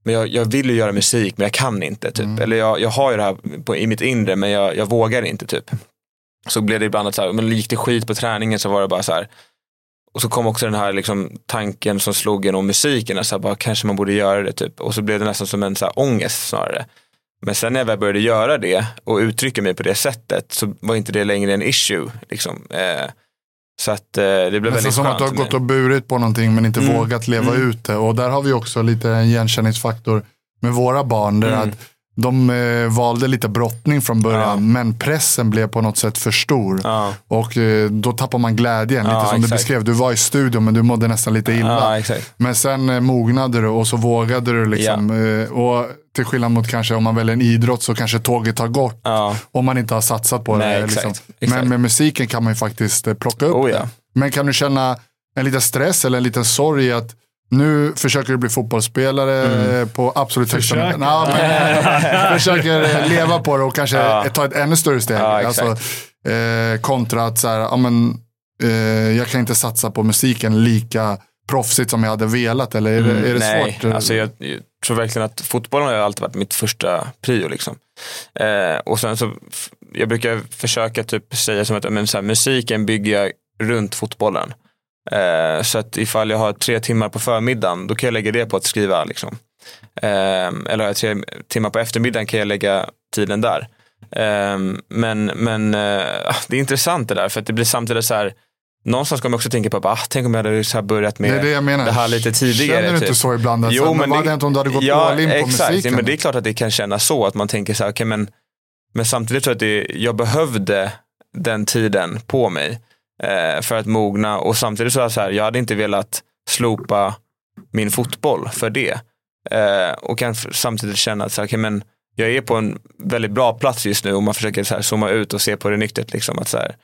men jag, jag vill ju göra musik men jag kan inte. Typ. Eller jag, jag har ju det här på, i mitt inre men jag, jag vågar inte. typ. Så blev det ibland att så här, men gick det skit på träningen så var det bara så här. Och så kom också den här liksom, tanken som slog en om musiken. att Så här, bara, kanske man borde göra det. Typ. Och så blev det nästan som en så här, ångest snarare. Men sen när jag väl började göra det och uttrycka mig på det sättet så var inte det längre en issue. Liksom. Eh, så att eh, det blev väldigt som skönt att du har gått och burit på någonting men inte Mm. vågat leva Mm. ut det. Och där har vi också lite en igenkänningsfaktor med våra barn. Där Mm. att de eh, valde lite brottning från början Ja. men pressen blev på något sätt för stor. Ja, Och eh, då tappar man glädjen. Ja, lite som du exakt. beskrev, du var i studion men du mådde nästan lite illa. ja. Men sen eh, mognade du och så vågade du liksom. Eh, och till skillnad mot kanske om man väljer en idrott så kanske tåget har gått. Ja, Om man inte har satsat på Nej, det. exakt, Liksom. exakt. Men med musiken kan man ju faktiskt eh, plocka upp Oh, ja. det. Men kan du känna en liten stress eller en liten sorg att nu försöker du bli fotbollsspelare Mm. eh, på absolut högsta nivå. Försöker eh, leva på det och kanske Ja. ta ett ännu större steg. Ja, alltså, eh, kontra att så här, ja, men, eh, jag kan inte satsa på musiken lika proffsigt som jag hade velat. Eller är det, är det Mm, Nej, svårt? alltså jag tror verkligen att fotbollen har alltid varit mitt första prio. Liksom. Eh, och sen så, jag brukar försöka typ säga som att men, så här, musiken bygger jag runt fotbollen. Eh, så att ifall jag har tre timmar på förmiddagen, då kan jag lägga det på att skriva. Liksom. Eh, eller har jag tre timmar på eftermiddagen kan jag lägga tiden där. Eh, men men eh, det är intressant det där, för att det blir samtidigt så här, någonstans kommer jag också tänka på, ah, tänk om jag hade så börjat med det det det här lite tidigare. Känner du typ. inte så ibland? Att, Jo, men vad det- hade hänt om du hade gått ja, all in på exakt. musiken? Ja, men det är klart att det kan kännas så, att man tänker så här, okay, men, men samtidigt tror jag att det, jag behövde den tiden på mig eh, för att mogna och samtidigt så så här, jag hade inte velat slopa min fotboll för det. Eh, och kan samtidigt känna att så här, okay, men jag är på en väldigt bra plats just nu och man försöker så här, zooma ut och se på det nyktert. Liksom, att så här,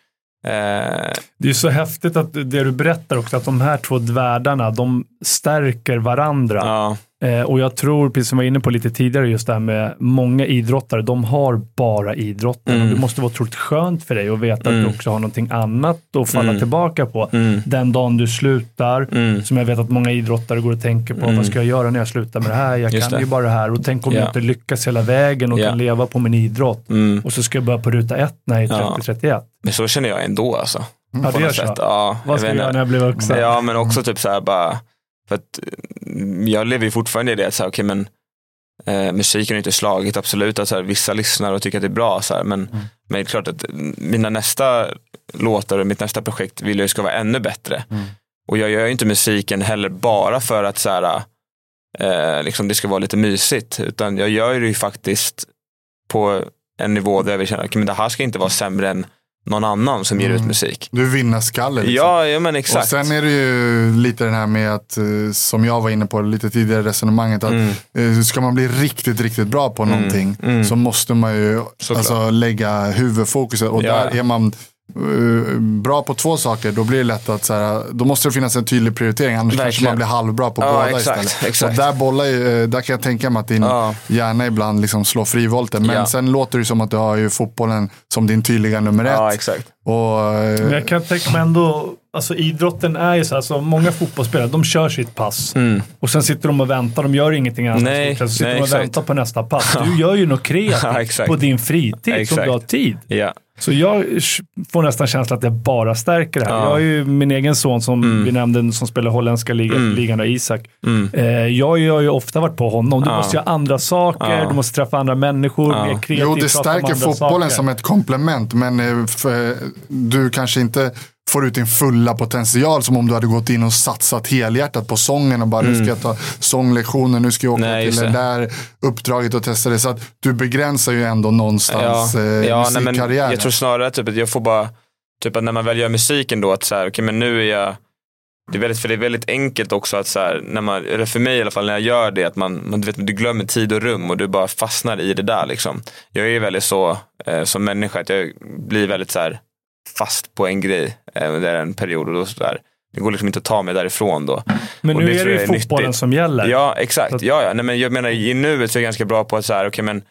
det är så häftigt att det du berättar också, att de här två världarna, de stärker varandra. ja, och jag tror, precis som jag var inne på lite tidigare, just det här med många idrottare, de har bara idrotten. Mm. Och det måste vara otroligt skönt för dig att veta att Mm. du också har någonting annat att falla Mm. tillbaka på. mm, Den dagen du slutar, mm, som jag vet att många idrottare går och tänker på, Mm. vad ska jag göra när jag slutar med det här? Jag Just kan det. ju bara det här och tänk om Ja. jag inte lyckas hela vägen och Ja. kan leva på min idrott. mm. Och så ska jag börja på ruta ett när jag är Ja. 30-31. Men så känner jag ändå alltså. Ja, det sätt. va? Ja, Vad ska jag göra när jag blir vuxen? Ja, men också typ så här bara, för att mm, jag lever ju fortfarande i det, så här, okej men eh, musiken har inte slagit, absolut att så här, vissa lyssnar och tycker att det är bra, så här, men, Mm. men det är klart att mina nästa låtar och mitt nästa projekt vill jag ska vara ännu bättre. Mm. Och jag gör ju inte musiken heller bara för att så här, eh, liksom det ska vara lite mysigt, utan jag gör det ju faktiskt på en nivå där jag vill känna, okej men det här ska inte vara sämre än någon annan som ger ut Mm. musik. Du är vinnarskalle. Liksom. Ja, ja men Och exakt. sen är det ju lite den här med att, eh, som jag var inne på lite tidigare resonemanget, att Mm. eh, ska man bli riktigt, riktigt bra på någonting mm. så måste man ju Såklart. alltså, lägga huvudfokuset. Och Ja. där är man bra på två saker, då blir det lätt att så här, då måste det finnas en tydlig prioritering, annars kanske Verkligen. man blir halvbra på Ja, båda exakt, istället. exakt. Och där, bollar, ju- eh, där kan jag tänka mig att din Ja. hjärna ibland liksom slår frivolten. Men Ja. sen låter det som att du har ju fotbollen som din tydliga nummer Ja, ett. exakt. Och, eh, Men jag kan tänka mig ändå, alltså idrotten är ju så här, så många fotbollsspelare, de kör sitt pass. Mm. Och sen sitter de och väntar, de gör ingenting annat. Nej. Så sitter nej, de och exakt. väntar på nästa pass. Du gör ju något kreativt Ja, på din fritid som du har tid. Så jag får nästan känslan att jag bara stärker det här. Ja. Jag har ju min egen son som vi nämnde, som spelar holländska ligan, Mm. ligan Isak. Mm. Eh, jag har ju ofta varit på honom. Du Ja. måste göra andra saker, Ja. du måste träffa andra människor, Ja. mer kreativt, Jo, det stärker fotbollen saker. som ett komplement, men eh, för, du kanske inte får ut din fulla potential som om du hade gått in och satsat helhjärtat på sången och bara nu ska jag ta sånglektioner, nu ska jag åka Mm. Nej, till det där uppdraget och testa det. Så att du begränsar ju ändå någonstans eh, nej, men musikkarriären. jag tror snarare typ att jag får bara, typ att när man väl gör musiken då, att så här, okej men nu är jag, det är väldigt, för det är väldigt enkelt också att så här, när man, eller för mig i alla fall när jag gör det, att man, man du, vet, du glömmer tid och rum och du bara fastnar i det där liksom. Jag är väldigt så eh, som människa, att jag blir väldigt så här fast på en grej eh, under en period och då så där. Det går liksom inte att ta mig därifrån då. Men och nu det är det ju är fotbollen nyttigt. som gäller. Ja, exakt. Att- Ja, ja. Nej, men jag menar, i nuet så är jag ganska bra på att så här, okej men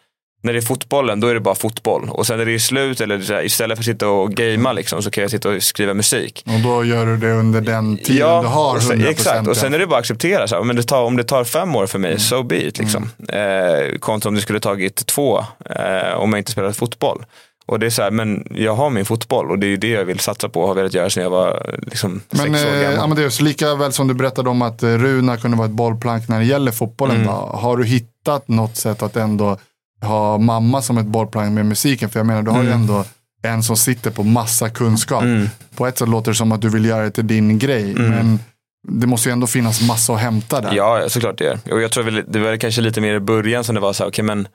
när det är fotbollen, då är det bara fotboll. Och sen när det är slut, eller så här, istället för att sitta och gamea liksom, så kan jag sitta och skriva musik. Och då gör du det under den tiden du har och sen, 100%. exakt. Och sen är det bara att acceptera, så här, men det tar, om det tar fem år för Mm. mig, so be it. Liksom. Eh, kontra om det skulle tagit två, eh, om jag inte spelat fotboll. Och det är så här, men jag har min fotboll och det är ju det jag vill satsa på och har velat göra sedan jag var liksom, Men, sex år eh, gammal. Amadeus, lika väl som du berättade om att eh, Runa kunde vara ett bollplank när det gäller fotbollen. Mm. Har du hittat något sätt att ändå ha mamma som ett bollplank med musiken? För jag menar, du har ju Mm. ändå en som sitter på massa kunskap. Mm. På ett sätt låter det som att du vill göra det till din grej. Mm. Men det måste ju ändå finnas massa att hämta där. Ja, såklart det gör. Och jag tror väl, det var kanske lite mer i början som det var så här, okej men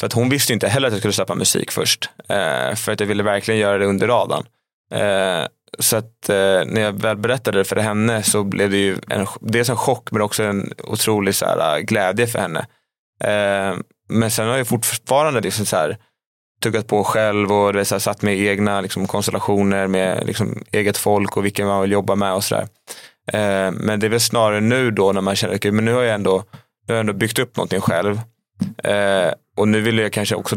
för att hon visste inte heller att jag skulle släppa musik först. Eh, för att jag ville verkligen göra det under radarn. Eh, så att eh, när jag väl berättade det för henne så blev det ju en, dels en chock men också en otrolig så här, eh, glädje för henne. Eh, men sen har jag fortfarande liksom så här, tuggat på själv och det så här, satt med egna liksom, konstellationer med liksom, eget folk och vilka man vill jobba med och sådär. Eh, men det är väl snarare nu då när man känner, okay, men nu har jag ändå, nu har jag ändå byggt upp någonting själv. Eh, och nu vill jag kanske också,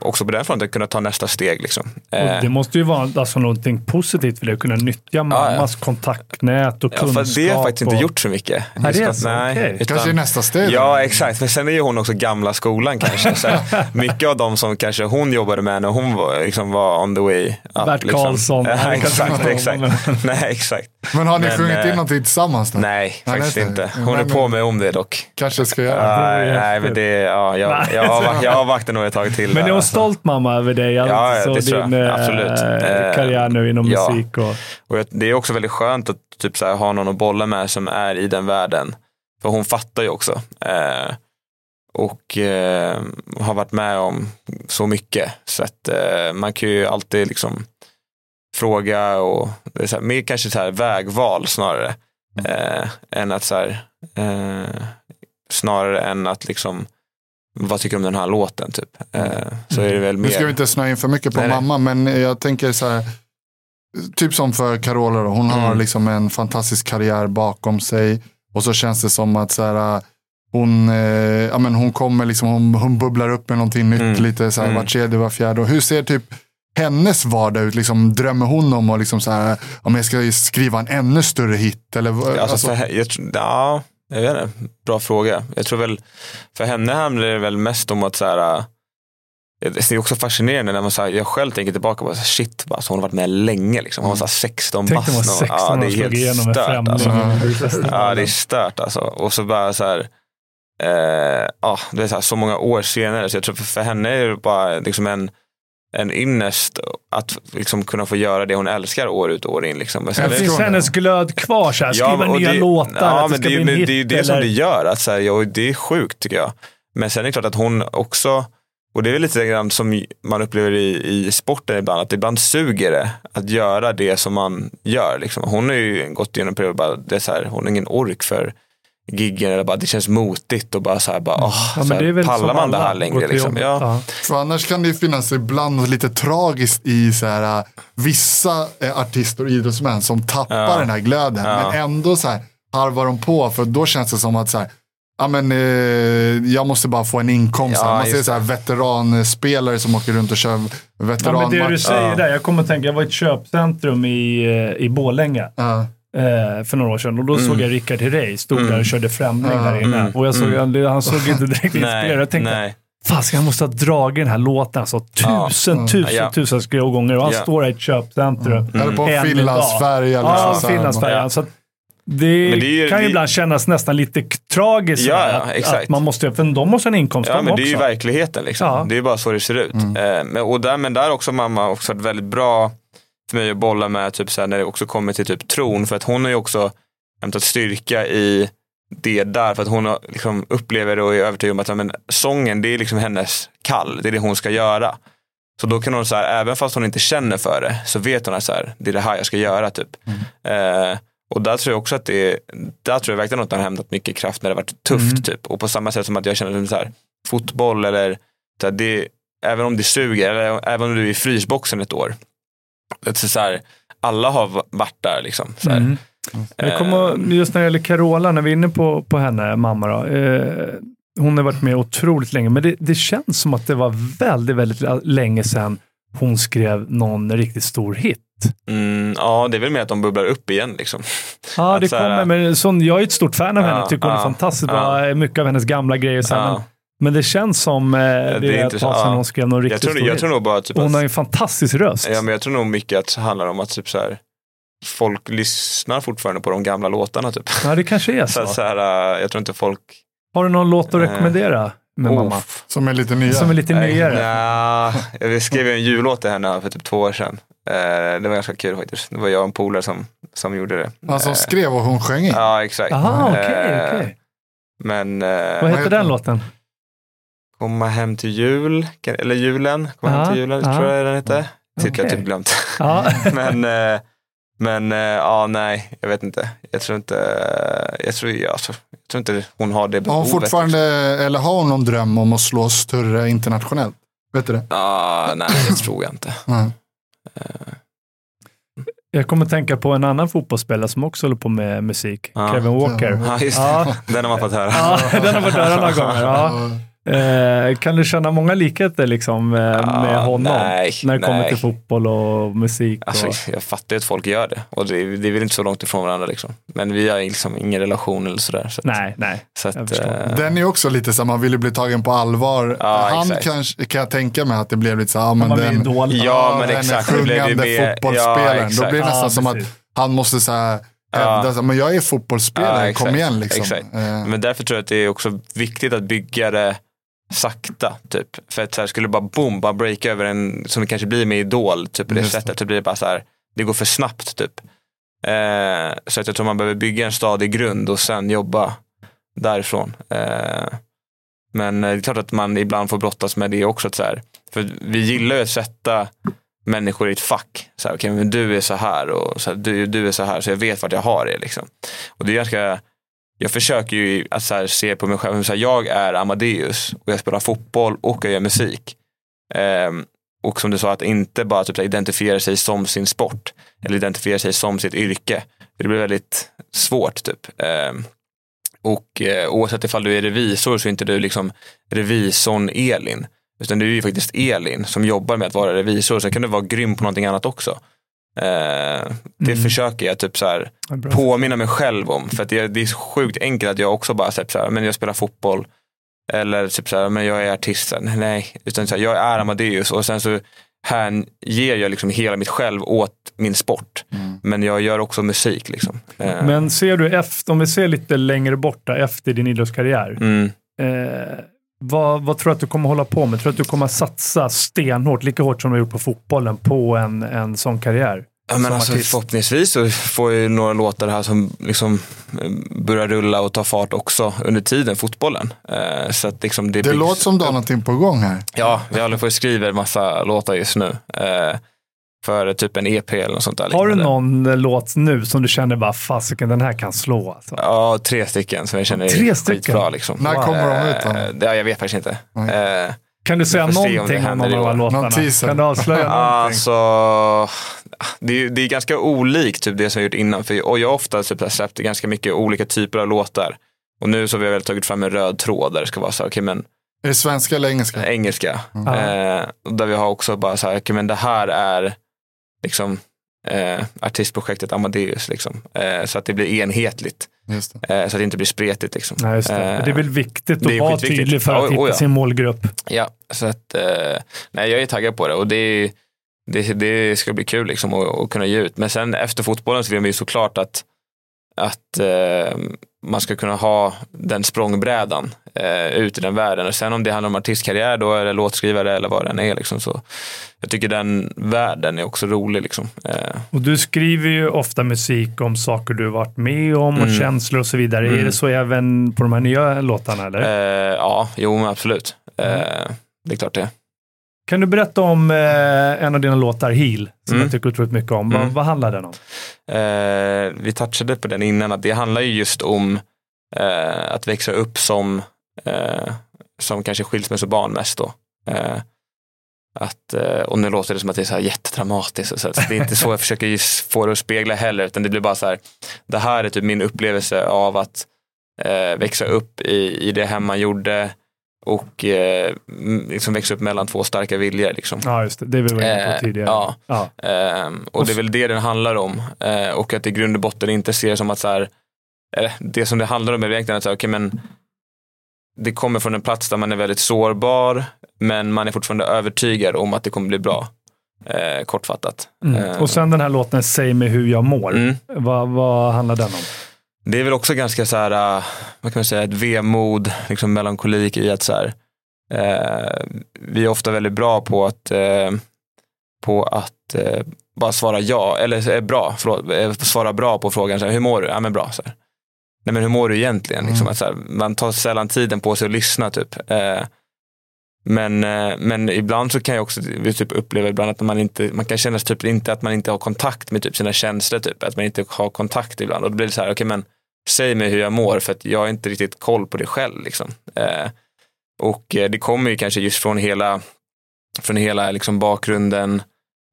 också på den fronten kunna ta nästa steg. Liksom. Och Eh, det måste ju vara alltså någonting positivt för dig att kunna nyttja mammas kontaktnät och ja, kunskap. för det har jag faktiskt inte och... gjort så mycket. Nej, det är så, att- okej. utan- Kanske nästa steg. Ja, exakt. Men sen är ju hon också gamla skolan kanske. Så här, mycket av dem som kanske hon jobbade med när hon var, liksom, var on the way up. Bert liksom. Karlsson. Ja, exakt, inte exakt. Nej, exakt. Men har ni Men, sjungit in eh, någonting tillsammans då? Nej, faktiskt det är inte. Hon är Men- på mig om det dock. Kanske ska göra. Ja, det är nej, men det, ja, jag, Nej. jag, avvaktar, jag avvaktar nog ett tag till. Men är hon alltså. stolt mamma över dig? Alltså, Ja, ja, det tror din jag. eh, Absolut. Eh, karriär nu inom ja. musik. Och... Och jag, det är också väldigt skönt att typ, så här, ha någon att bolla med som är i den världen. För hon fattar ju också. Eh, och eh, har varit med om så mycket. Så att eh, man kan ju alltid liksom fråga och det är så här, mer kanske så här vägval snarare. Eh, än att så här, eh, snarare än att liksom vad tycker du om den här låten typ. Eh, så är det väl Nu ska vi mer. inte snöa in för mycket på Nej, nej. mamma, men jag tänker så här. Typ som för Carola då, hon har Mm. liksom en fantastisk karriär bakom sig. Och så känns det som att så här, hon, eh, ja, men hon kommer liksom, hon, hon bubblar upp med någonting nytt Mm. lite så här, Mm. var tredje, var fjärde. Och hur ser typ hennes vardag ut? Liksom, drömmer hon om att liksom så här, om jag ska skriva en ännu större hit? Eller, Alltså, alltså, för, jag, ja, jag vet inte, bra fråga. Jag tror väl, för henne handlar det väl mest om att så här, äh, det är också fascinerande när man så här, jag själv tänker tillbaka på så här, shit, bara, så hon har varit med länge. Liksom. Hon var så här 16 Tänk dig man var bast. 16 Ja, det är helt stört. Alltså. Ja, det är stört alltså. Och så bara så här, eh, ja, det är så, här, så många år senare, så jag tror för, för henne är det bara liksom en, en ynnest att liksom kunna få göra det hon älskar år ut och år in. Liksom. Men sen- Det finns hennes glöd kvar, så här, skriva men- och nya det, låtar, Ja, att det ska det, bli en hit. det är ju det som det gör. Att så här, ja, och det är sjukt tycker jag. Men sen är det klart att hon också, och det är väl lite grann som man upplever i, i sporten ibland, att ibland suger det att göra det som man gör. Liksom. Hon har ju gått igenom en period, bara, det är så här, hon har ingen ork för giggen, eller bara, det känns motigt och bara så här, bara, åh, Ja, så här, pallar man det här längre? Liksom? Ja. Ja. För annars kan det ju finnas ibland lite tragiskt i så här, äh, vissa äh, artister och idrottsmän som tappar Ja. den här glöden. Ja. Men ändå så här harvar de på för då känns det som att så här, ja, men, eh, jag måste bara få en inkomst. Ja. Man ser så här, veteranspelare som åker runt och kör Ja, veteranmatcher. men det du säger Ja. där, jag kommer att tänka, jag var i ett köpcentrum i, eh, i Borlänge Ja. Eh, för några år sedan och då Mm. såg jag Rickard Herrey stod där och körde Främling där inne. Mm. Och jag såg, han, han såg inte direkt inspirerad. Jag tänkte, nej. Fast jag måste ha dragit den här låten alltså Ja. tusen, tusen, Ja. tusen gånger och han Ja. står här i ett köpcentrum. Eller på En Finlandsfärja. dag. Ja, liksom, så här. Finlandsfärjan. Ja. Det, det ju- kan ju det- ibland kännas nästan lite tragiskt. Ja, ja, att, att man måste, för de måste ha en inkomst Ja, men det är ju också. verkligheten. Liksom. Ja. Det är bara så det ser ut. Mm. Eh, men, och där, men där också mamma också varit väldigt bra för mig att bolla med typ, så här, när det också kommer till typ tron. För att hon har ju också hämtat styrka i det där. För att hon har, liksom, upplever och är övertygad om att men, sången det är liksom hennes kall. Det är det hon ska göra. Så då kan hon, så här, även fast hon inte känner för det, så vet hon att så här, det är det här jag ska göra. Typ. Eh, och där tror jag också att det är, där tror jag verkligen att hon har hämtat mycket kraft när det varit tufft. Mm. Typ. Och på samma sätt som att jag känner så här, fotboll eller så här, det, även om det suger, eller även om du är i frysboxen ett år. Så här, alla har varit där liksom. Så. Mm. Jag kommer, just när det gäller Carola, när vi är inne på, på henne, mamma då. Eh, hon har varit med otroligt länge, men det, det känns som att det var väldigt, väldigt länge sedan hon skrev någon riktigt stor hit. Mm, ja, det är väl mer att de bubblar upp igen liksom. Ja, Att det kommer, men sån, jag är ett stort fan av Ja, henne, tycker hon är fantastiskt ja. bra. Mycket av hennes gamla grejer. Så Ja. Men, det känns som eh, det det är ett tag sedan Ja. hon skrev någon Jag riktigt tror, jag tror nog bara typ Hon har att, ju en fantastisk röst. ja, men jag tror nog mycket att det handlar om att typ så här, folk lyssnar fortfarande på de gamla låtarna. Typ. Ja, det kanske är Så, så. så här, äh, jag tror inte folk... Har du någon låt att Eh, rekommendera med mamma? Uff. Som är lite nya. Som är lite Nej, nyare? nja, jag skrev ju en jullåt till henne för typ två år sedan. Eh, det var ganska kul faktiskt. Det var jag och en polare som, som gjorde det. Han som Eh, skrev och hon sjöng i. Ja, exakt. Jaha, okej. Eh, okej. Men eh, Vad heter den? låten? Komma hem till jul, eller julen, Komma hem Ja, till julen, ja. tror jag den hette. Typ jag Okej. typ glömt. Ja. men eh, men eh, ja, nej, jag vet inte. Jag tror inte, jag tror, ja, alltså, jag tror inte hon har det Har behovet. hon fortfarande, eller har hon någon dröm om att slå större internationellt? Vet du det? Ja, nej, det tror jag inte. Jag kommer att tänka på en annan fotbollsspelare som också håller på med musik. Ja. Kevin Walker. Ja, just det. Ja. Den har man fått höra. Ja, den har varit höra några gånger. Ja. Eh, kan du känna många likheter liksom, eh, med honom? nej, när det kommer nej. till fotboll och musik? Och... Alltså, jag fattar ju att folk gör det och det, är- det är väl inte så långt ifrån varandra. Liksom. Men vi har liksom ingen relation eller sådär. Så Nej, nej. så att, eh, Den är också lite så man vill ju bli tagen på allvar. Ja, Han exakt. kanske, kan jag tänka mig att det blev lite så här, ja, men den, idol. Ja, men den exakt. Det blev sjungande fotbollsspelaren. ja, Då blir det nästan Ja, som att han måste så här Ja. men jag är fotbollsspelare, Ja, exakt. kom igen liksom. Exakt. Eh, Men därför tror jag att det är också viktigt att bygga det sakta. Typ. För att så här, skulle det bara boom, bara breaka över en, som det kanske blir med Idol, typ på det Just det. sättet, så blir det bara så här, det går för snabbt typ. Eh, så att jag tror man behöver bygga en stadig grund och sen jobba därifrån. Eh, men det är klart att man ibland får brottas med det också. Att så här, för vi gillar ju att sätta människor i ett fack. Så här, okay, men du är så här och så här, du, du är så här, så jag vet vart jag har det. Liksom. Och det är ganska, jag försöker ju att så här, se på mig själv, så här, jag är Amadeus och jag spelar fotboll och jag gör musik. Um, och som du sa, att inte bara typ, identifiera sig som sin sport eller identifiera sig som sitt yrke. Det blir väldigt svårt. typ. Um, och eh, oavsett ifall du är revisor så är inte du liksom revisorn Elin. Utan du är ju faktiskt Elin som jobbar med att vara revisor. Sen kan du vara grym på någonting annat också. Eh, det Mm. försöker jag typ så här påminna mig själv om. För att det, är, det är sjukt enkelt att jag också bara säger så här, men jag spelar fotboll Eller typ så här, men jag är artisten. Nej, utan så här, jag är Amadeus och sen så här ger jag liksom hela mitt själv åt min sport. Mm. Men jag gör också musik. Liksom. Eh, Men ser du efter, om vi ser lite längre borta efter din idrottskarriär. mm. Eh, vad, vad tror du att du kommer hålla på med? Tror du att du kommer satsa stenhårt, lika hårt som du har gjort på fotbollen, på en, en sån karriär? Ja, men alltså, artist? förhoppningsvis så får jag ju några låtar här som liksom eh, börjar rulla och ta fart också under tiden fotbollen. Eh, så att liksom det Det byggs låter som du har någonting på gång här. Ja, vi håller på och skriver massa låtar just nu. Eh, för typ en EP eller något sånt där. Har du någon eh, låt nu som du känner bara, fasiken den här kan slå? Alltså? Ja, tre stycken som jag känner Tre är stycken? skitbra. Liksom. När kommer de ut då? Eh, ja, jag vet faktiskt inte. Eh, Kan du säga om någonting om händer någon av de här låtarna? Kan du avslöja någonting? Alltså, det är, det är ganska olikt typ det som jag gjort innan. För, och jag har ofta typ, släppt ganska mycket olika typer av låtar. Och nu så har vi väl tagit fram en röd tråd där det ska vara så här, okej men Är det svenska eller engelska? engelska. Mm. Eh, där vi har också bara så här, okej men det här är liksom eh, artistprojektet Amadeus liksom. Eh, så att det blir enhetligt. Det. Eh, så att det inte blir spretigt liksom. Nej, det. Eh, det är väl viktigt att vara tydlig för att hitta oh ja. sin målgrupp. Ja, så att eh, nej, jag är taggad på det och det, det, det ska bli kul liksom att, att kunna ge ut. Men sen efter fotbollen så vill man ju såklart att, att eh, man ska kunna ha den språngbrädan eh, ut i den världen. Och sen om det handlar om artistkarriär då det låtskrivare eller vad det än är. Liksom, så jag tycker den världen är också rolig. Liksom. Eh, Och du skriver ju ofta musik om saker du har varit med om och Mm. känslor och så vidare. Mm. Är det så även på de här nya låtarna? Eller? eh, ja, jo men absolut. Eh, Mm. det är klart det. Kan du berätta om eh, en av dina låtar, Heal, som Mm. jag tycker otroligt mycket om. Vad, Mm. vad handlar den om? Eh, vi touchade på den innan, att det handlar ju just om eh, att växa upp som, eh, som kanske skilsmässobarn mest då. Eh, att, eh, och nu låter det som att det är så här jättedramatiskt, så det är inte så jag försöker få det att spegla heller, utan det blir bara så här, det här är typ min upplevelse av att eh, växa upp i, i det hem man gjorde och eh, liksom växa upp mellan två starka viljor. Liksom. Ja, just det. Det vi var inne på Eh, tidigare. ja. Ja. Ehm, och det är väl det den handlar om. Eh, och att i grund och botten inte ser det som att så här, eh, det som det handlar om är egentligen att så här, okej, men det kommer från en plats där man är väldigt sårbar, men man är fortfarande övertygad om att det kommer bli bra. Eh, kortfattat. Mm. Eh, Och sen den här låten Säg mig hur jag mår. mm. Vad, vad handlar den om? Det är väl också ganska så här, eh, vad kan man säga, ett vemod, liksom melankolik i att så här, eh, vi är ofta väldigt bra på att, eh, på att eh, bara svara ja, eller bra, förlåt, svara bra på frågan, så här, hur mår du? Ja men bra. Så här. Nej men hur mår du egentligen? Liksom, Mm. att, så här, man tar sällan tiden på sig att lyssna typ. Men, men ibland så kan jag också typ uppleva ibland att man inte, man kan känna typ inte att man inte har kontakt med typ sina känslor, typ, att man inte har kontakt ibland. Och då blir det så här, okej men säg mig hur jag mår för att jag har inte riktigt koll på det själv. Liksom. Eh, och eh, det kommer ju kanske just från hela, från hela liksom bakgrunden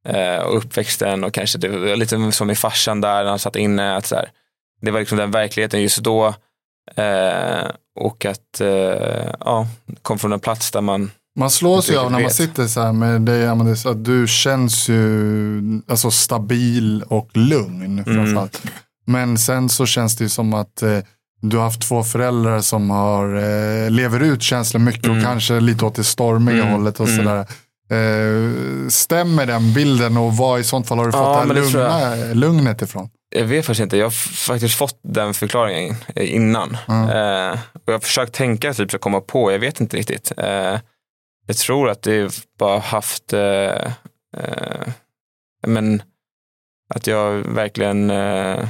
eh, och uppväxten och kanske det var lite som i farsan där när han satt inne. Att så här, det var liksom den verkligheten just då. Eh, och att eh, ja, kom från en plats där man Man slås ju av när man sitter så här med dig, Amadeus, att du känns ju alltså, stabil och lugn. framförallt. Men sen så känns det ju som att eh, du har haft två föräldrar som har, eh, lever ut känslor mycket och Mm. kanske lite åt det stormiga Mm, hållet och mm. sådär. Eh, stämmer den bilden och vad i sånt fall har du fått Ja, det här tror jag. lugna, lugnet ifrån? Jag vet faktiskt inte, jag har faktiskt fått den förklaringen eh, innan. Mm. Eh, och jag har försökt tänka, typ, så komma på, jag vet inte riktigt. Eh, jag tror att det bara haft, eh, eh, men att jag verkligen eh,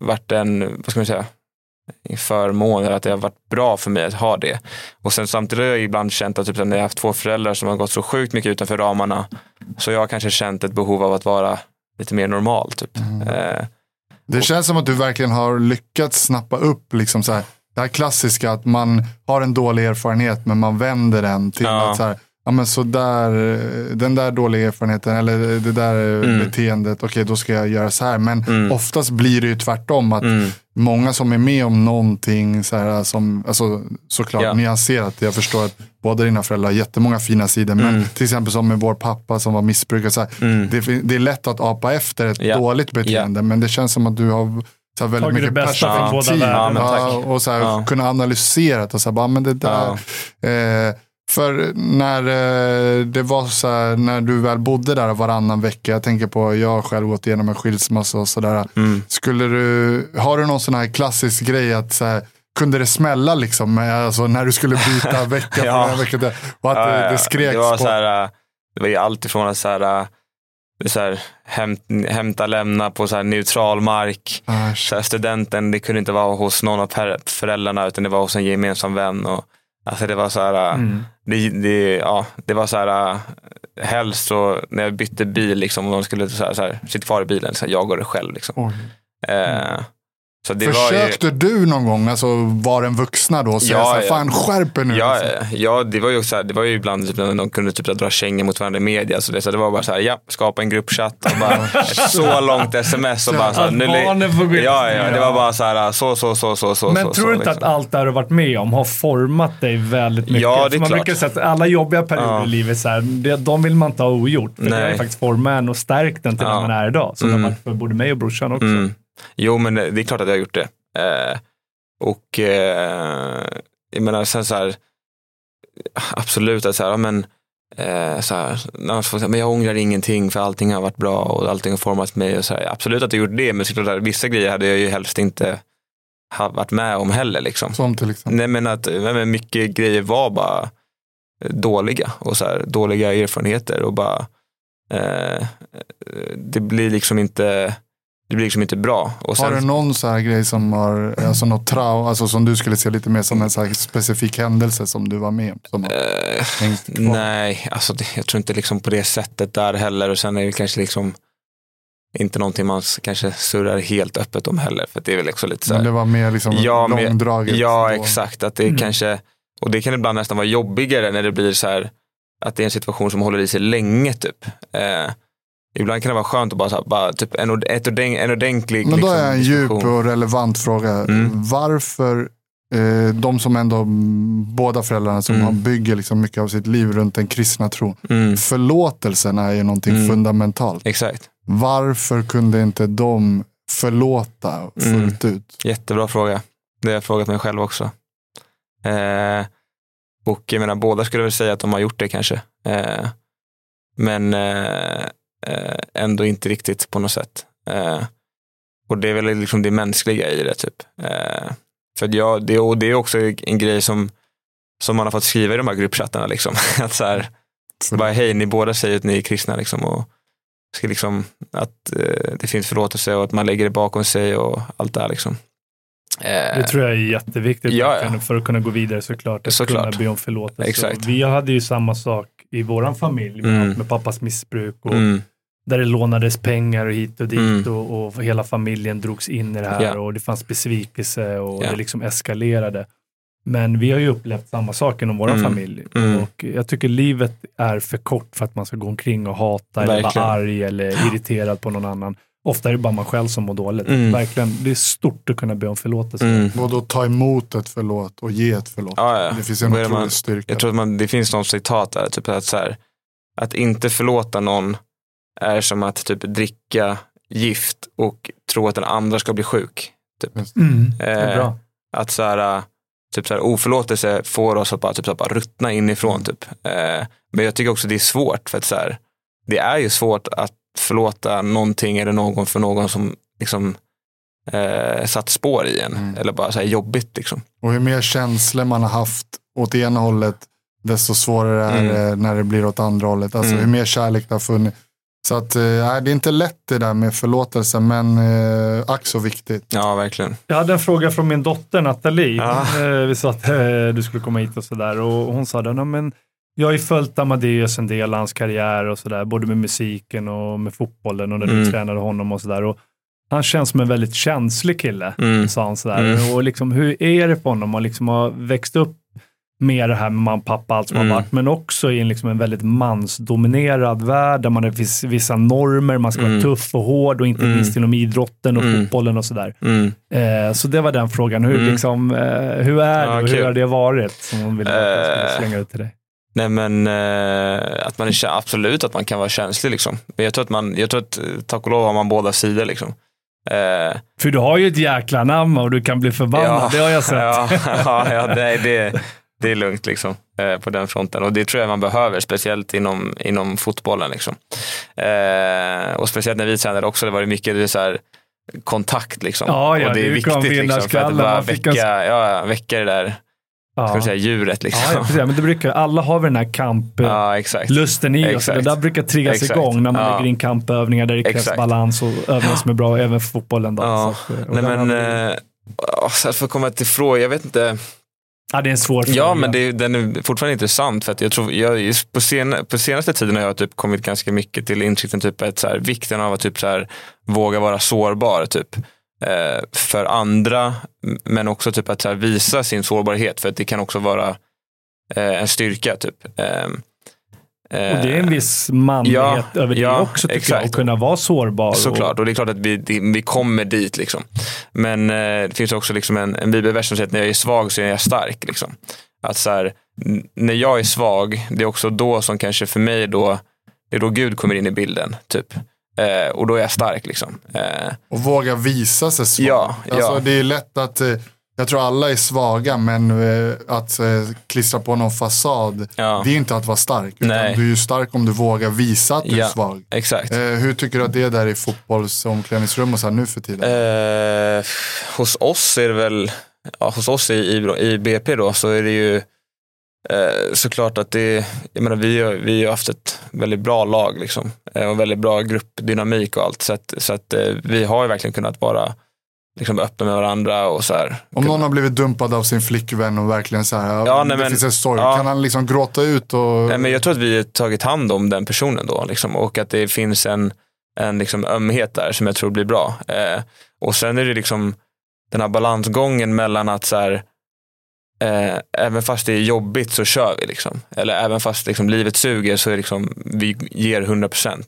varit en, vad ska man säga, förmån, eller att det har varit bra för mig att ha det. Och sen samtidigt har jag ibland känt att typ, när jag har haft två föräldrar som har gått så sjukt mycket utanför ramarna, så jag har kanske känt ett behov av att vara lite mer normal. Typ. Eh, Det känns som att du verkligen har lyckats snappa upp liksom så här, det här klassiska att man har en dålig erfarenhet men man vänder den till Ja. att så här, ja men så där, den där dåliga erfarenheten eller det där Mm. beteendet, okej då ska jag göra så här. Men Mm. oftast blir det ju tvärtom att mm. många som är med om någonting så här, som, alltså, såklart Ja. nyanserat. Jag förstår att båda dina föräldrar har jättemånga fina sidor. Men Mm. till exempel som med vår pappa som var missbrukare. Så här, Mm. det, det är lätt att apa efter ett Ja. dåligt beteende. Men det känns som att du har så här, väldigt Tagit det mycket bästa från båda perspektiv. världar. Ja, Ja, och så här, Ja. kunna analysera det. Och så här, bara, men det där, eh, för när eh, det var så här, när du väl bodde där varannan vecka, jag tänker på, jag har själv gått igenom en skilsmässa och sådär. Mm. Skulle du, har du någon sån här klassisk grej att så här, kunde det smälla liksom, alltså, när du skulle byta vecka från Ja. en vecka till och att Ja, det, det skreks Det var, på. så här, det var ju allt ifrån att så här, så här, hämt, hämta, lämna på så här neutral mark. Ah, Så här, studenten, det kunde inte vara hos någon av föräldrarna utan det var hos en gemensam vän. Och, alltså det var så här, Mm. Det, det, ja, det var så här, äh, helst så när jag bytte bil, liksom, och de skulle så här, så här, sitta kvar i bilen, så här, jag går det själv. Liksom. oj. Eh, så det var ju, Försökte du någon gång, alltså var den vuxna då, och säga Ja, så här, ja. fan skärp nu. Ja, liksom. ja, det var ju också, det var ju ibland typ, när de kunde typ, dra kängor mot varandra i media. Så det, så det var bara så här, ja, skapa en gruppchatt och bara ett så långt sms och bara så här, Att nu, barnen får gå in ja, ja, det var bara så här, så, så, så, så, så. Men så, tror så, du inte liksom. att allt det här du varit med om har format dig väldigt mycket? Ja, det är man klart. brukar säga att alla jobbiga perioder Ja. i livet, så här, det, de vill man inte ha ogjort. För det har Nej. ju faktiskt format en och stärkt den till Ja. den man är idag. Det Mm. har varit för både mig och brorsan också. Mm. Jo, men det är klart att jag har gjort det. Eh, och eh, jag menar, sen så här, absolut att så här, ja, men, eh, så här, när man får säga, men jag ångrar ingenting för allting har varit bra och allting har format mig. Och så här, absolut att jag gjort det, men såklart vissa grejer hade jag ju helst inte varit med om heller. Liksom. Som till exempel. Nej, men att men mycket grejer var bara dåliga och så här, dåliga erfarenheter och bara eh, det blir liksom inte det blir liksom inte bra. Och Har du sen, någon så här grej som har, alltså något trauma, alltså som du skulle se lite mer som en så här specifik händelse som du var med om? Som kvar? nej, alltså det, jag tror inte liksom på det sättet där heller och sen är det kanske liksom inte någonting man kanske surrar helt öppet om heller för det är väl också lite så Men här, det var mer liksom Ja, men- långdraget. Ja, då. exakt. Att det Mm. kanske, och det kan ibland nästan vara jobbigare när det blir så här, att det är en situation som håller i sig länge typ. Eh, ibland kan det vara skönt att bara, så här, bara typ en, ett ordent, en ordentlig Men då liksom, är en djup och relevant fråga. Mm. Varför eh, de som ändå, mm, båda föräldrarna som Mm. bygger liksom mycket av sitt liv runt den kristna tron. Mm, Förlåtelsen är ju någonting Mm. fundamentalt. exakt. Varför kunde inte de förlåta Mm. fullt ut? Jättebra fråga. Det har jag frågat mig själv också. Eh, och jag menar, båda skulle väl säga att de har gjort det kanske. Eh, men eh, ändå inte riktigt på något sätt. Eh, och det är väl liksom det mänskliga i det typ. Eh, för jag, det, och det är också en grej som, som man har fått skriva i de här gruppchattarna. Liksom. att så här, bara, hej, ni båda säger att ni är kristna. Liksom, och ska liksom, att eh, det finns förlåtelse och att man lägger det bakom sig och allt det här. Liksom. Eh, Det tror jag är jätteviktigt Ja, för att ja. kunna- för att kunna gå vidare såklart. Att Såklart. kunna be om förlåtelse. Exakt. Vi hade ju samma sak i våran familj med, Mm. med pappas missbruk. Och mm, Där det lånades pengar och hit och dit Mm. och, och hela familjen drogs in i det här Ja. och det fanns besvikelse och Ja. det liksom eskalerade. Men vi har ju upplevt samma sak inom vår Mm. familj. Mm. Och jag tycker livet är för kort för att man ska gå omkring och hata eller Verkligen. vara arg eller irriterad på någon annan. Ofta är det bara man själv som mår dåligt. Mm. Verkligen, det är stort att kunna be om förlåtelse. mm. Både att ta emot ett förlåt och ge ett förlåt. Ja, ja. Det finns en otrolig styrka. Jag tror att man, det finns någon citat där, typ att, så här, att inte förlåta någon är som att typ dricka gift och tro att den andra ska bli sjuk. Mm. Det är Eh, bra. Att så här, typ så här, oförlåtelse får oss att bara, typ så här, bara ruttna inifrån. Typ. Eh, men jag tycker också det är svårt för att så här, det är ju svårt att förlåta någonting eller någon för någon som liksom eh, satt spår i en. Mm. Eller bara så här jobbigt liksom. Och hur mer känslor man har haft åt ena hållet, desto svårare är Mm. det när det blir åt andra hållet. Alltså Mm. hur mer kärlek det har funnits. Så att, eh, det är inte lätt det där med förlåtelse, men eh, ack så viktigt. Ja, verkligen. Jag hade en fråga från min dotter Nathalie. Ja. Eh, Vi sa att eh, du skulle komma hit och sådär. Och hon sa det, "Nej, men jag har ju följt Amadeus en del, hans karriär och sådär. Både med musiken och med fotbollen och när du Mm. tränade honom och sådär. Och Han känns som en väldigt känslig kille, Mm. sa han sådär. Mm. Och liksom, hur är det för honom att liksom ha växt upp med det här med mamma, pappa, allt som Mm. har varit, men också i en, liksom en väldigt mansdominerad värld där man det finns vissa normer, man ska vara Mm. tuff och hård och inte Mm. minst inom idrotten och Mm. fotbollen och sådär. Mm. Eh, så det var den frågan. Hur, Mm. liksom, eh, hur är det Ja, och hur har det varit? Som hon ville att jag skulle Eh. slänga ut till dig. Nej men eh, att man är, absolut att man kan vara känslig liksom. Men jag tror att man, jag tror att eh, tack och lov har man båda sidor liksom. Eh, För du har ju ett jäkla namn och du kan bli förbannad, det har jag sett. Ja, ja, ja det, det, det är lugnt liksom, eh, på den fronten. Och det tror jag man behöver, speciellt inom, inom fotbollen. Liksom. Eh, och speciellt när vi tränade också, det var det mycket det så här, kontakt. Liksom. Ja, ja, och det är viktigt liksom, för att bara fick en- väcka, ja, väcka det där Ja. ska säga, djuret. Liksom. Ja, precis. Men det brukar, alla har väl den här kamplusten Ja, i oss. Det där brukar triggas Exakt. igång när man Ja. lägger in kampövningar där det krävs Exakt. balans och övningar som är bra även för fotbollen. Då. Ja. Så och Nej, men, eh, att för att komma till fråga, jag vet inte ja, det är en svår fråga. Ja, men det, den är fortfarande intressant för att jag tror, jag, på, sen, på senaste tiden har jag typ kommit ganska mycket till insikten, typ att så här, vikten av att typ så här, våga vara sårbar typ, eh, för andra, men också typ att så här, visa sin sårbarhet för att det kan också vara eh, en styrka. Typ. Eh, och det är en viss manlighet ja, över det ja, också, tycker jag. exakt. Att kunna vara sårbar. Såklart, och det är klart att vi, vi kommer dit. Liksom. Men eh, det finns också liksom en, en bibelvers som säger att när jag är svag så är jag stark. Liksom. Att så här, när jag är svag, det är också då som kanske för mig då, det är då Gud kommer in i bilden. Typ. Eh, och då är jag stark. Liksom. Eh, Och våga visa sig svag. Ja, Alltså, ja. Det är lätt att, eh, jag tror alla är svaga, men eh, att eh, klistra på någon fasad, Ja. det är inte att vara stark. Utan Nej. du är stark om du vågar visa att du är Ja. svag. exakt. Eh, hur tycker du att det är där i fotbollsomklädningsrum och så här nu för tiden? Eh, hos oss är det väl, ja, hos oss i, i, i BP då så är det ju eh, såklart att det, jag menar vi har, vi har haft ett väldigt bra lag liksom och väldigt bra gruppdynamik och allt så att, så att vi har ju verkligen kunnat vara liksom öppen med varandra och så här. Om någon har blivit dumpad av sin flickvän och verkligen så här, Ja, det nej, men- finns en sorg, ja. kan han liksom gråta ut och... Nej, men jag tror att vi har tagit hand om den personen då liksom, och att det finns en, en liksom ömhet där som jag tror blir bra. Eh, och sen är det liksom den här balansgången mellan att så här, eh, även fast det är jobbigt så kör vi. Liksom. Eller även fast liksom, livet suger så är liksom, vi ger 100%.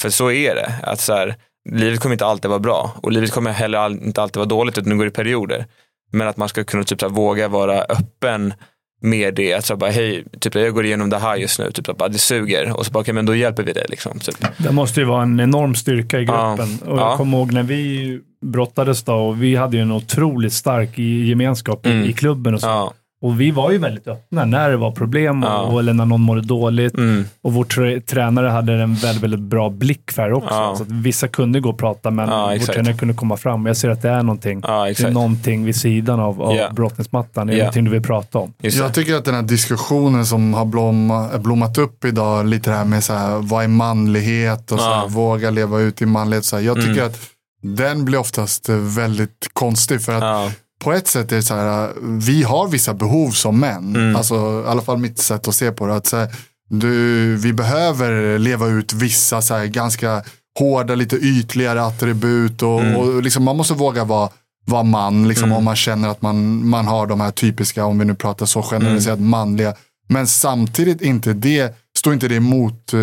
För så är det. Att så här, livet kommer inte alltid vara bra och livet kommer heller inte alltid vara dåligt utan det går i perioder. Men att man ska kunna typ, så här, våga vara öppen med det. Att så bara, hej, typ, jag går igenom det här just nu. Typ, bara, det suger. Och så bara, okej, men då hjälper vi dig. Liksom, typ. Det måste ju vara en enorm styrka i Ja. gruppen. Och jag Ja. kommer ihåg när vi brottades då och vi hade ju en otroligt stark gemenskap i- Mm. i klubben och så. Ja. Och vi var ju väldigt öppna när det var problem och, Ja. och, eller när någon mådde dåligt. Mm. Och vår trä- tränare hade en väldigt, väldigt bra blick för det också. Ja. Så att vissa kunde gå och prata, men Ja, vår exakt. tränare kunde komma fram. Jag ser att det är någonting. Ja, det är någonting vid sidan av, av Ja. brottningsmattan. Det är Ja. någonting du vill prata om. Just. Jag tycker att den här diskussionen som har blomma, blommat upp idag, lite det här med så här, vad är manlighet och så här, våga leva ut i manlighet. Så här. Jag tycker Mm. att den blir oftast väldigt konstig. För att Ja. På ett sätt är det så här, vi har vissa behov som män. Mm. Alltså i alla fall mitt sätt att se på det. Att så här, du, vi behöver leva ut vissa så här, ganska hårda, lite ytligare attribut. Och, Mm. och liksom, man måste våga vara, vara man liksom, Mm. om man känner att man, man har de här typiska, om vi nu pratar så generaliserat, Mm. manliga. Men samtidigt inte det, står inte det emot eh,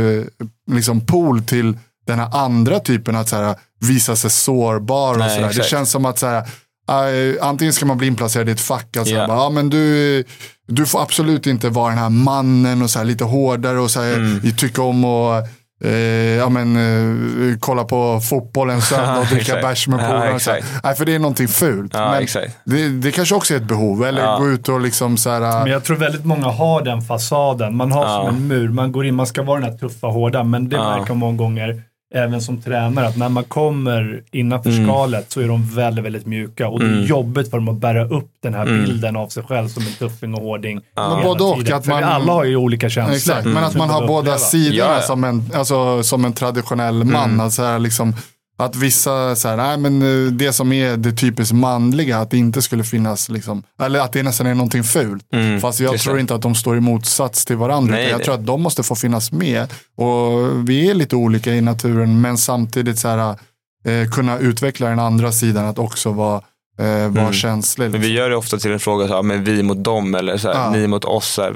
liksom pool till den här andra typen att så här, visa sig sårbar och Nej, sådär. Det känns som att så här, eh, antingen ska man bli inplacerad i ett fack, alltså, Ja. bara, ja, men du, du får absolut inte vara den här mannen och så här, lite hårdare och så här, Mm. tycka om att eh, ja, men, eh, kolla på fotboll en söndag och dricka bärs med polarna. Nej, för det är någonting fult. Ja, men exakt. det, det kanske också är ett behov. Eller Ja. gå ut och liksom så här, Men jag tror väldigt många har den fasaden. Man har Ja. som en mur. Man går in, man ska vara den här tuffa, hårda. Men det Ja. märker man många gånger, även som tränare, att när man kommer innanför Mm. skalet så är de väldigt, väldigt mjuka. Och det är Mm. jobbigt för dem att bära upp den här Mm. bilden av sig själv som en tuffing och hårding. Ja. både och, att man- alla har ju olika känslor. Exakt, men att som man har båda sidorna Ja. Som, en, alltså, som en traditionell man. Mm. Att, så här, liksom, att vissa, så här, nej, men eh, det som är det typiskt manliga, att det inte skulle finnas, liksom, eller att det nästan är någonting fult. Mm, Fast jag tror det. inte att de står i motsats till varandra. Nej, jag tror att de måste få finnas med. Och vi är lite olika i naturen, men samtidigt så här, eh, kunna utveckla den andra sidan, att också vara, eh, vara Mm. känslig. Men vi liksom. gör det ofta till en fråga, så här, men vi mot dem eller så här, Ja. ni mot oss. Så här,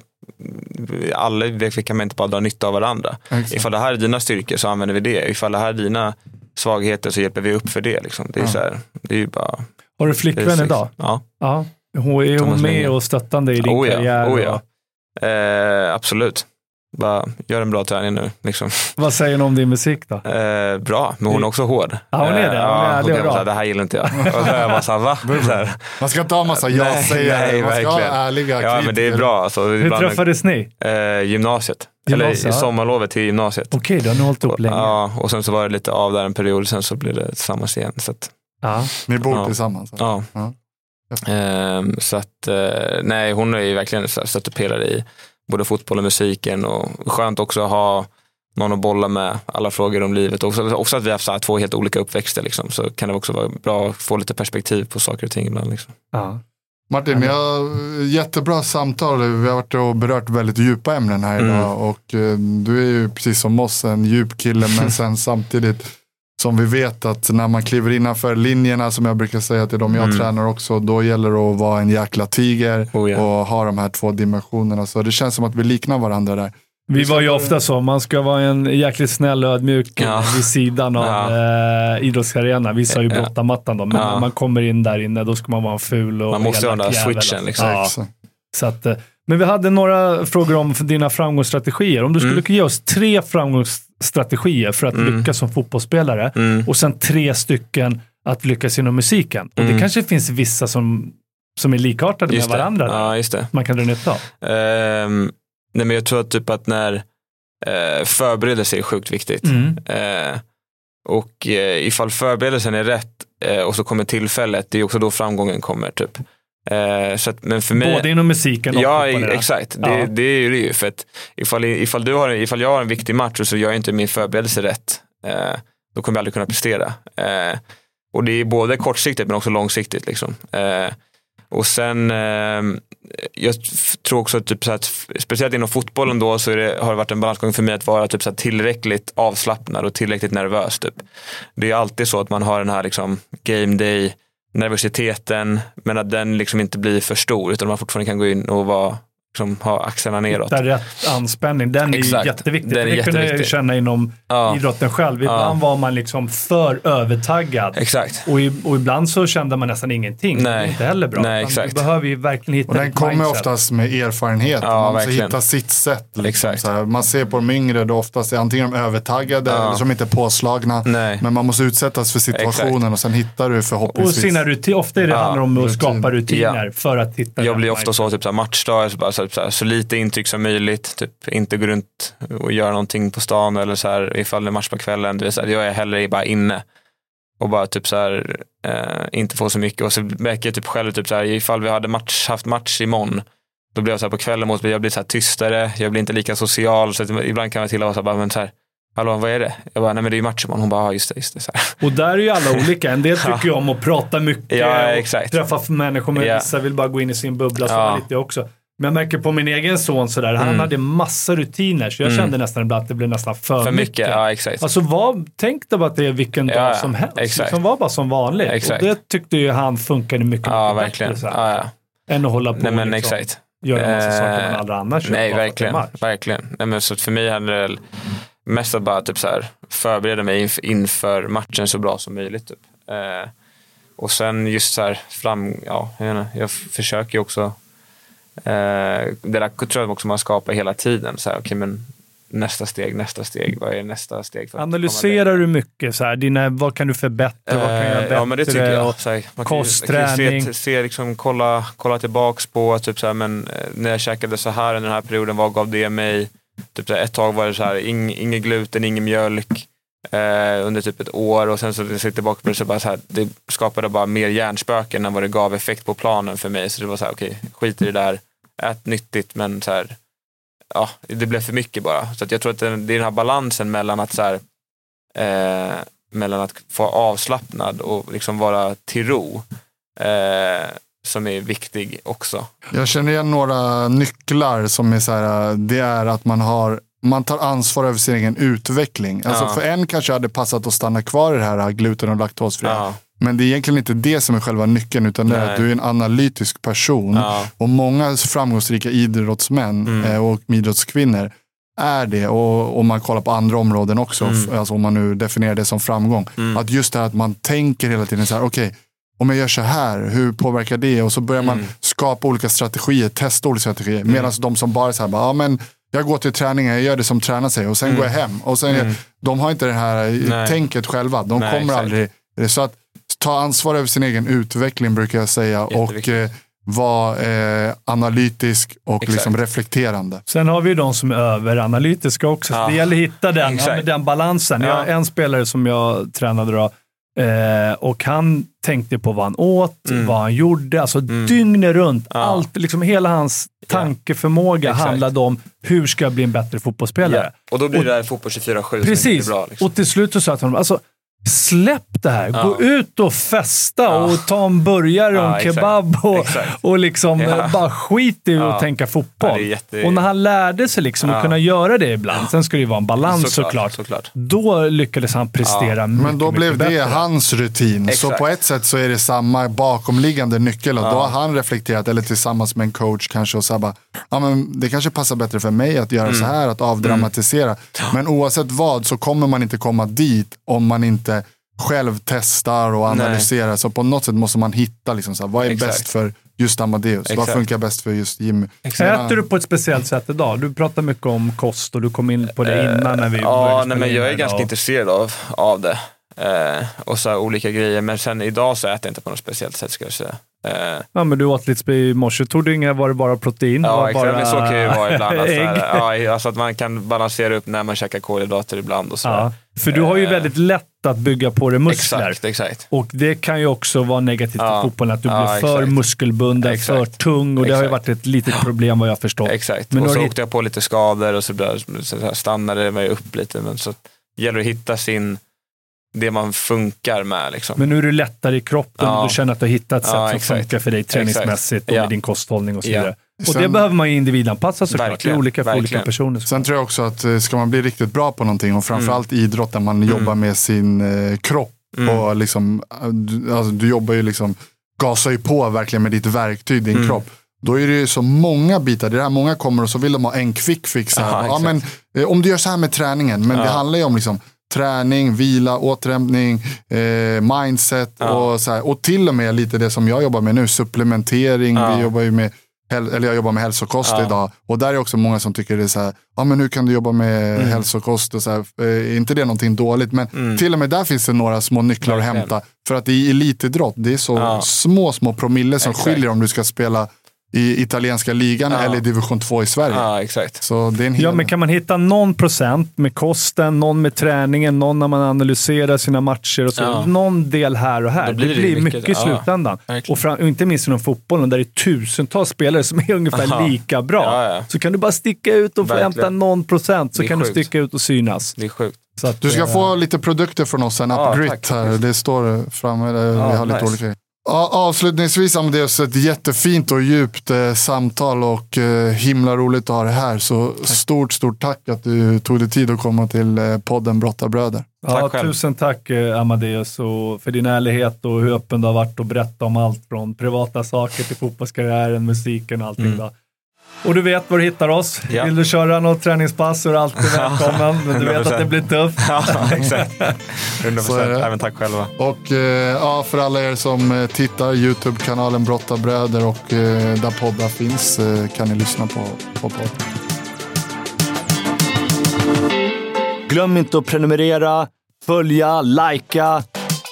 alla vi kan man inte bara dra nytta av varandra. Exakt. Ifall det här är dina styrkor så använder vi det. Ifall det här är dina svagheter så hjälper vi upp för det. Liksom. Det, är Ja. så här, det är ju bara... Har du flickvän idag? Ja. Ja. Hon, är hon med och stöttande i din Oh ja, karriär? oh ja. och- Eh, absolut. Bara gör en bra träning nu. Liksom. Vad säger hon om din musik då? Eh, bra, men hon är också hård. Ja, hon är det. Eh, Hon är ja, ärlig hon och kan bra. det här gillar inte jag. Och så är jag bara såhär, va? Så här. Man ska inte ha massa Nej, ja-sägare. nej, Man ska verkligen. ha ärliga Ja, men det är kritiker. bra. Alltså, Hur ibland- träffades ni? Eh, gymnasiet. Eller i sommarlovet till gymnasiet. Okej, då har ni hållit Och, länge. ja, och sen så var det lite av där en period, sen så blev det tillsammans igen. Så att, Ja. Ni bor Ja. tillsammans. ja. Ja. Ehm, så att, eh, nej, hon är ju verkligen så här stöttepelare i både fotboll och musiken och skönt också att ha någon att bolla med alla frågor om livet. Också, också att vi har haft två helt olika uppväxter liksom, så kan det också vara bra att få lite perspektiv på saker och ting ibland. Liksom. Ja. Martin, jag, jättebra samtal. Vi har varit och berört väldigt djupa ämnen här Mm. idag. Och eh, du är ju precis som oss en djup kille, men sen samtidigt som vi vet att när man kliver innanför linjerna, som jag brukar säga till dem jag Mm. tränar också, då gäller det att vara en jäkla tiger Oh, ja. och ha de här två dimensionerna. Så det känns som att vi liknar varandra där. Vi var ju ofta så, man ska vara en jäkligt snäll och ödmjuk Ja. vid sidan av Ja. eh, idrottsarenan. Vissa har ju Ja. brottamattan då, men Ja. när man kommer in där inne då ska man vara en ful och Man måste ha elak den där jävel, switchen, alltså. liksom. Ja, Exakt. så att, eh, men vi hade några frågor om dina framgångsstrategier. Om du skulle Mm. ge oss tre framgångsstrategier för att Mm. lyckas som fotbollsspelare Mm. och sen tre stycken att lyckas inom musiken. Och det Mm. kanske finns vissa som, som är likartade Just med varandra. Ja, just det. Man kan dra nytta av. Ehm, nej, men jag tror att, typ att när uh, förberedelse är sjukt viktigt. Eh, och eh, ifall förberedelsen är rätt eh, och så kommer tillfället, det är också då framgången kommer. Typ. Eh, så att, men för mig, Både inom musiken och Ja, exakt. Det, Ja. det är ju det ju. För att ifall, ifall, du har, ifall jag har en viktig match och så gör jag inte min förberedelse rätt, eh, då kommer jag aldrig kunna prestera. Eh, och det är både kortsiktigt men också långsiktigt. Liksom. Och sen, jag tror också att, typ, så att speciellt inom fotbollen då så det, har det varit en balansgång för mig att vara typ, så tillräckligt avslappnad och tillräckligt nervös. Typ. Det är alltid så att man har den här liksom, game day nervositeten men att den liksom inte blir för stor utan man fortfarande kan gå in och vara, liksom, ha axlarna neråt. Hitta rätt anspänning. Den är Exakt. ju jätteviktig. Den är det kunde jag jätteviktig. känna inom Ja, idrotten själv. Ibland var man liksom för övertaggad. exakt. Och, i, och ibland så kände man nästan ingenting. Det är Nej. inte heller bra. Nej, exakt. Du behöver ju verkligen hitta Och den kommer mindset. oftast med erfarenhet. Ja, man måste verkligen. hitta sitt sätt. Liksom. Exakt. Så här, man ser på de yngre, då oftast är antingen de övertaggade Ja. eller som inte är påslagna. Nej. Men man måste utsättas för situationen och sen hittar du Och förhoppningsvis. sina rutin, ofta är det Ja, handlar om att rutin. skapa rutiner Ja. för att hitta Jag blir ofta så, typ så här, matchdag, så, bara, så, så, här, så lite intryck som möjligt. Typ, inte gå runt och göra någonting på stan eller så här, ifall det är match på kvällen. Du vet, så här, jag är hellre bara inne och bara typ så här, eh, inte få så mycket. Och så märker jag typ själv, typ så här, ifall vi hade match, haft match imorgon, då blir jag så här på kvällen, måste jag blir så här tystare, jag blir inte lika social. Så ibland kan jag till och med men så här, hallå vad är det? Jag bara, nej men det är ju match imorgon. Hon bara, ja just det, just det. Så här. Och där är ju alla olika. En del tycker ju om att prata mycket Ja, och träffa människor, men Ja. vissa vill bara gå in i sin bubbla. Så Ja. lite också. Men jag märker på min egen son sådär, han Mm. hade massa rutiner, så jag Mm. kände nästan ibland att det blev nästan för, För mycket, ja exakt. Alltså var, tänk dig bara att det är vilken dag ja. som helst. Exakt. Som var bara som vanligt. Exakt. Och det tyckte ju han funkade mycket, ja, mycket verkligen. bättre. Ja, ja. Än att hålla på Nej men liksom, exakt. göra massa Eh, saker man aldrig annars. Nej, verkligen. verkligen. Nej, men så för mig handlar det mest att bara typ så här, förbereda mig inför, inför matchen så bra som möjligt. Typ. Eh, och sen just så här fram, ja, jag, inte, jag försöker ju också, eh, det där tror jag också man skapar hela tiden. Så här, okay, men nästa steg, nästa steg, vad är nästa steg? För Analyserar du mycket? Så här, dina, vad kan du förbättra? vad kan jag göra Eh, bättre? Ja men det tycker jag. Så här, man kostträning. Kan se, se liksom, kolla, kolla tillbaks på typ så här, men, eh, när jag käkade så här under den här perioden, vad gav det mig? Typ så här, ett tag var det så här, ing, ingen gluten, ingen mjölk eh, under typ ett år och sen så sitter jag tillbaka på det så bara så här, det skapade bara mer hjärnspöken än vad det gav effekt på planen för mig. Så det var så här, okej, skit i det där, ät nyttigt men så här, ja, det blev för mycket bara. Så att jag tror att det, det är den här balansen mellan att så här, eh, mellan att få avslappnad och liksom vara till ro eh, som är viktig också. Jag känner igen några nycklar som är så här, eh, det är att man har man tar ansvar över sin egen utveckling. Alltså Ja. För en kanske hade passat att stanna kvar i det här gluten och laktosfria. Ja, Men det är egentligen inte det som är själva nyckeln, utan det är att du är en analytisk person. ja, Och många framgångsrika idrottsmän Mm. eh, och idrottskvinnor är det. Och om man kollar på andra områden också, Mm. alltså om man nu definierar det som framgång. Mm. Att just det här att man tänker hela tiden så här, okej, om jag gör så här, hur påverkar det? Och så börjar man Mm. skapa olika strategier, testa olika strategier. Medan de som bara är så här, bara, ja, men jag går till träningen, jag gör det som tränar sig och sen Mm. går jag hem. Och sen, De har inte det här eh, Nej. tänket själva. De Nej, kommer exakt. aldrig... Så att ta ansvar över sin egen utveckling brukar jag säga och eh, vara eh, analytisk och Exakt. liksom reflekterande. Sen har vi ju de som är överanalytiska också. Så Ja. Det gäller att hitta den, ja, den balansen. Jag har Ja. en spelare som jag tränade då, eh, och han tänkte på vad han åt, Mm. vad han gjorde, alltså dygnet runt. Ja. Allt, liksom hela hans Ja. tankeförmåga Exakt. handlade om hur ska jag bli en bättre fotbollsspelare. Ja. Och då blir Och- det där fotboll 24-7 som Precis. bra. Liksom. Och till slut så sa jag till honom, alltså, släpp det här. Ja. Gå ut och festa Ja. och ta en burgare och Ja, en kebab och, Exakt. och liksom Ja. eh, bara skit i Ja. att tänka fotboll. Jätte- Och när han lärde sig liksom att kunna göra det ibland, sen ska det ju vara en balans såklart, såklart. då lyckades han prestera mycket, Men då blev det bättre. hans rutin. Så Exakt. på ett sätt så är det samma bakomliggande nyckel. Och Då har han reflekterat, eller tillsammans med en coach kanske, och så här bara, ja, men det kanske passar bättre för mig att göra Mm. så här, att avdramatisera. Men oavsett vad så kommer man inte komma dit om man inte själv testar och analyserar. Så på något sätt måste man hitta, liksom, så här, vad är Exakt. bäst för just Amadeus? Vad Exakt. funkar bäst för just Jimmy? Äter du på ett speciellt sätt idag? Du pratar mycket om kost och du kom in på det innan när vi Eh, Ja, nej, men jag är ganska och- intresserad av, av det. Eh, och så olika grejer. Men sen idag så äter jag inte på något speciellt sätt ska jag säga. Eh, Ja, men du åt lite i morse. Tog du inga, var det bara protein? ja, exakt. Men så kan det ju vara ibland. Så här, ja, alltså att man kan balansera upp när man käkar kolhydrater ibland och så. Ja, för du har ju Eh, väldigt lätt att bygga på dig muskler. Exakt, exakt. Och det kan ju också vara negativt Ja. i fotbollen, att du Ja, blir för exakt. muskelbunden, Exakt. för tung och det har ju varit ett litet problem vad jag förstår. Exakt. Men och så du åkte jag på lite skador och så, så här stannade det mig upp lite. Men så gäller det att hitta sin, det man funkar med. Liksom. Men nu är du lättare i kroppen Ja. och du känner att du har hittat ett sätt Ja, som exakt. funkar för dig träningsmässigt och Ja. med din kosthållning och så Ja. vidare. Och Sen- det behöver man ju individanpassa såklart. Verkligen, det är olika för olika verkligen. personer. Sen tror jag också att eh, ska man bli riktigt bra på någonting och framförallt i idrott där man jobbar med sin eh, kropp Mm. och liksom, eh, du, alltså, du jobbar ju liksom, gasar ju på verkligen med ditt verktyg, din Mm. kropp. Då är det ju så många bitar. Det är där många kommer och så vill de ha en quick fix. Här. Ja, men, eh, om du gör så här med träningen, men det Ja. handlar ju om liksom, träning, vila, återhämtning, eh, mindset Ja. och, så här, och till och med lite det som jag jobbar med nu, supplementering. Ja. Vi jobbar ju med eller jag jobbar med hälsokost Ja. idag. Och där är också många som tycker det är så här, ja men hur kan du jobba med Mm. hälsokost? Och så här, eh, är inte det någonting dåligt? Men till och med där finns det några små nycklar Verkligen. att hämta. För att i elitidrott, det är så Ja. små, små promille som Exakt. skiljer om du ska spela i italienska ligan Ja. eller i division 2 i Sverige. Ja, exakt. Så det är en hel Ja, men kan man hitta någon procent med kosten, någon med träningen, någon när man analyserar sina matcher och så. Ja. Någon del här och här. Då Det blir blir, det mycket, mycket, i ja. slutändan. Verkligen. och, fram, och inte minst inom fotbollen där det är tusentals spelare som är ungefär Ja. lika bra. Ja, ja. Så kan du bara sticka ut och Verkligen. hämta någon procent så Det kan du sjukt. sticka ut och synas. Det är sjukt. Så att, Du ska eh, få lite produkter från oss, en Ja, Up Grit tack. här. Det står framme, eller vi Ja, har lite nice. olika grejer. Ja, avslutningsvis Amadeus, ett jättefint och djupt eh, samtal och eh, himla roligt att ha det här. Så stort, stort tack att du tog dig tid att komma till eh, podden Brottarbröder. Ja, Tack tusen tack eh, Amadeus och för din ärlighet och hur öppen du har varit och berätta om allt från privata saker till fotbollskarriären, musiken och allting. Då. Och du vet var du hittar oss. Ja. Vill du köra något träningspass så är du alltid välkommen. Men du vet att det blir tufft. Ja, exakt. 100 Så är det. Även tack själva. Och eh, ja, för alla er som eh, tittar, YouTube-kanalen Brottarbröder och eh, där poddar finns eh, kan ni lyssna på, på podden. Glöm inte att prenumerera, följa, likea.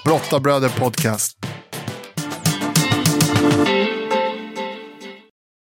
Brottarbröder Podcast.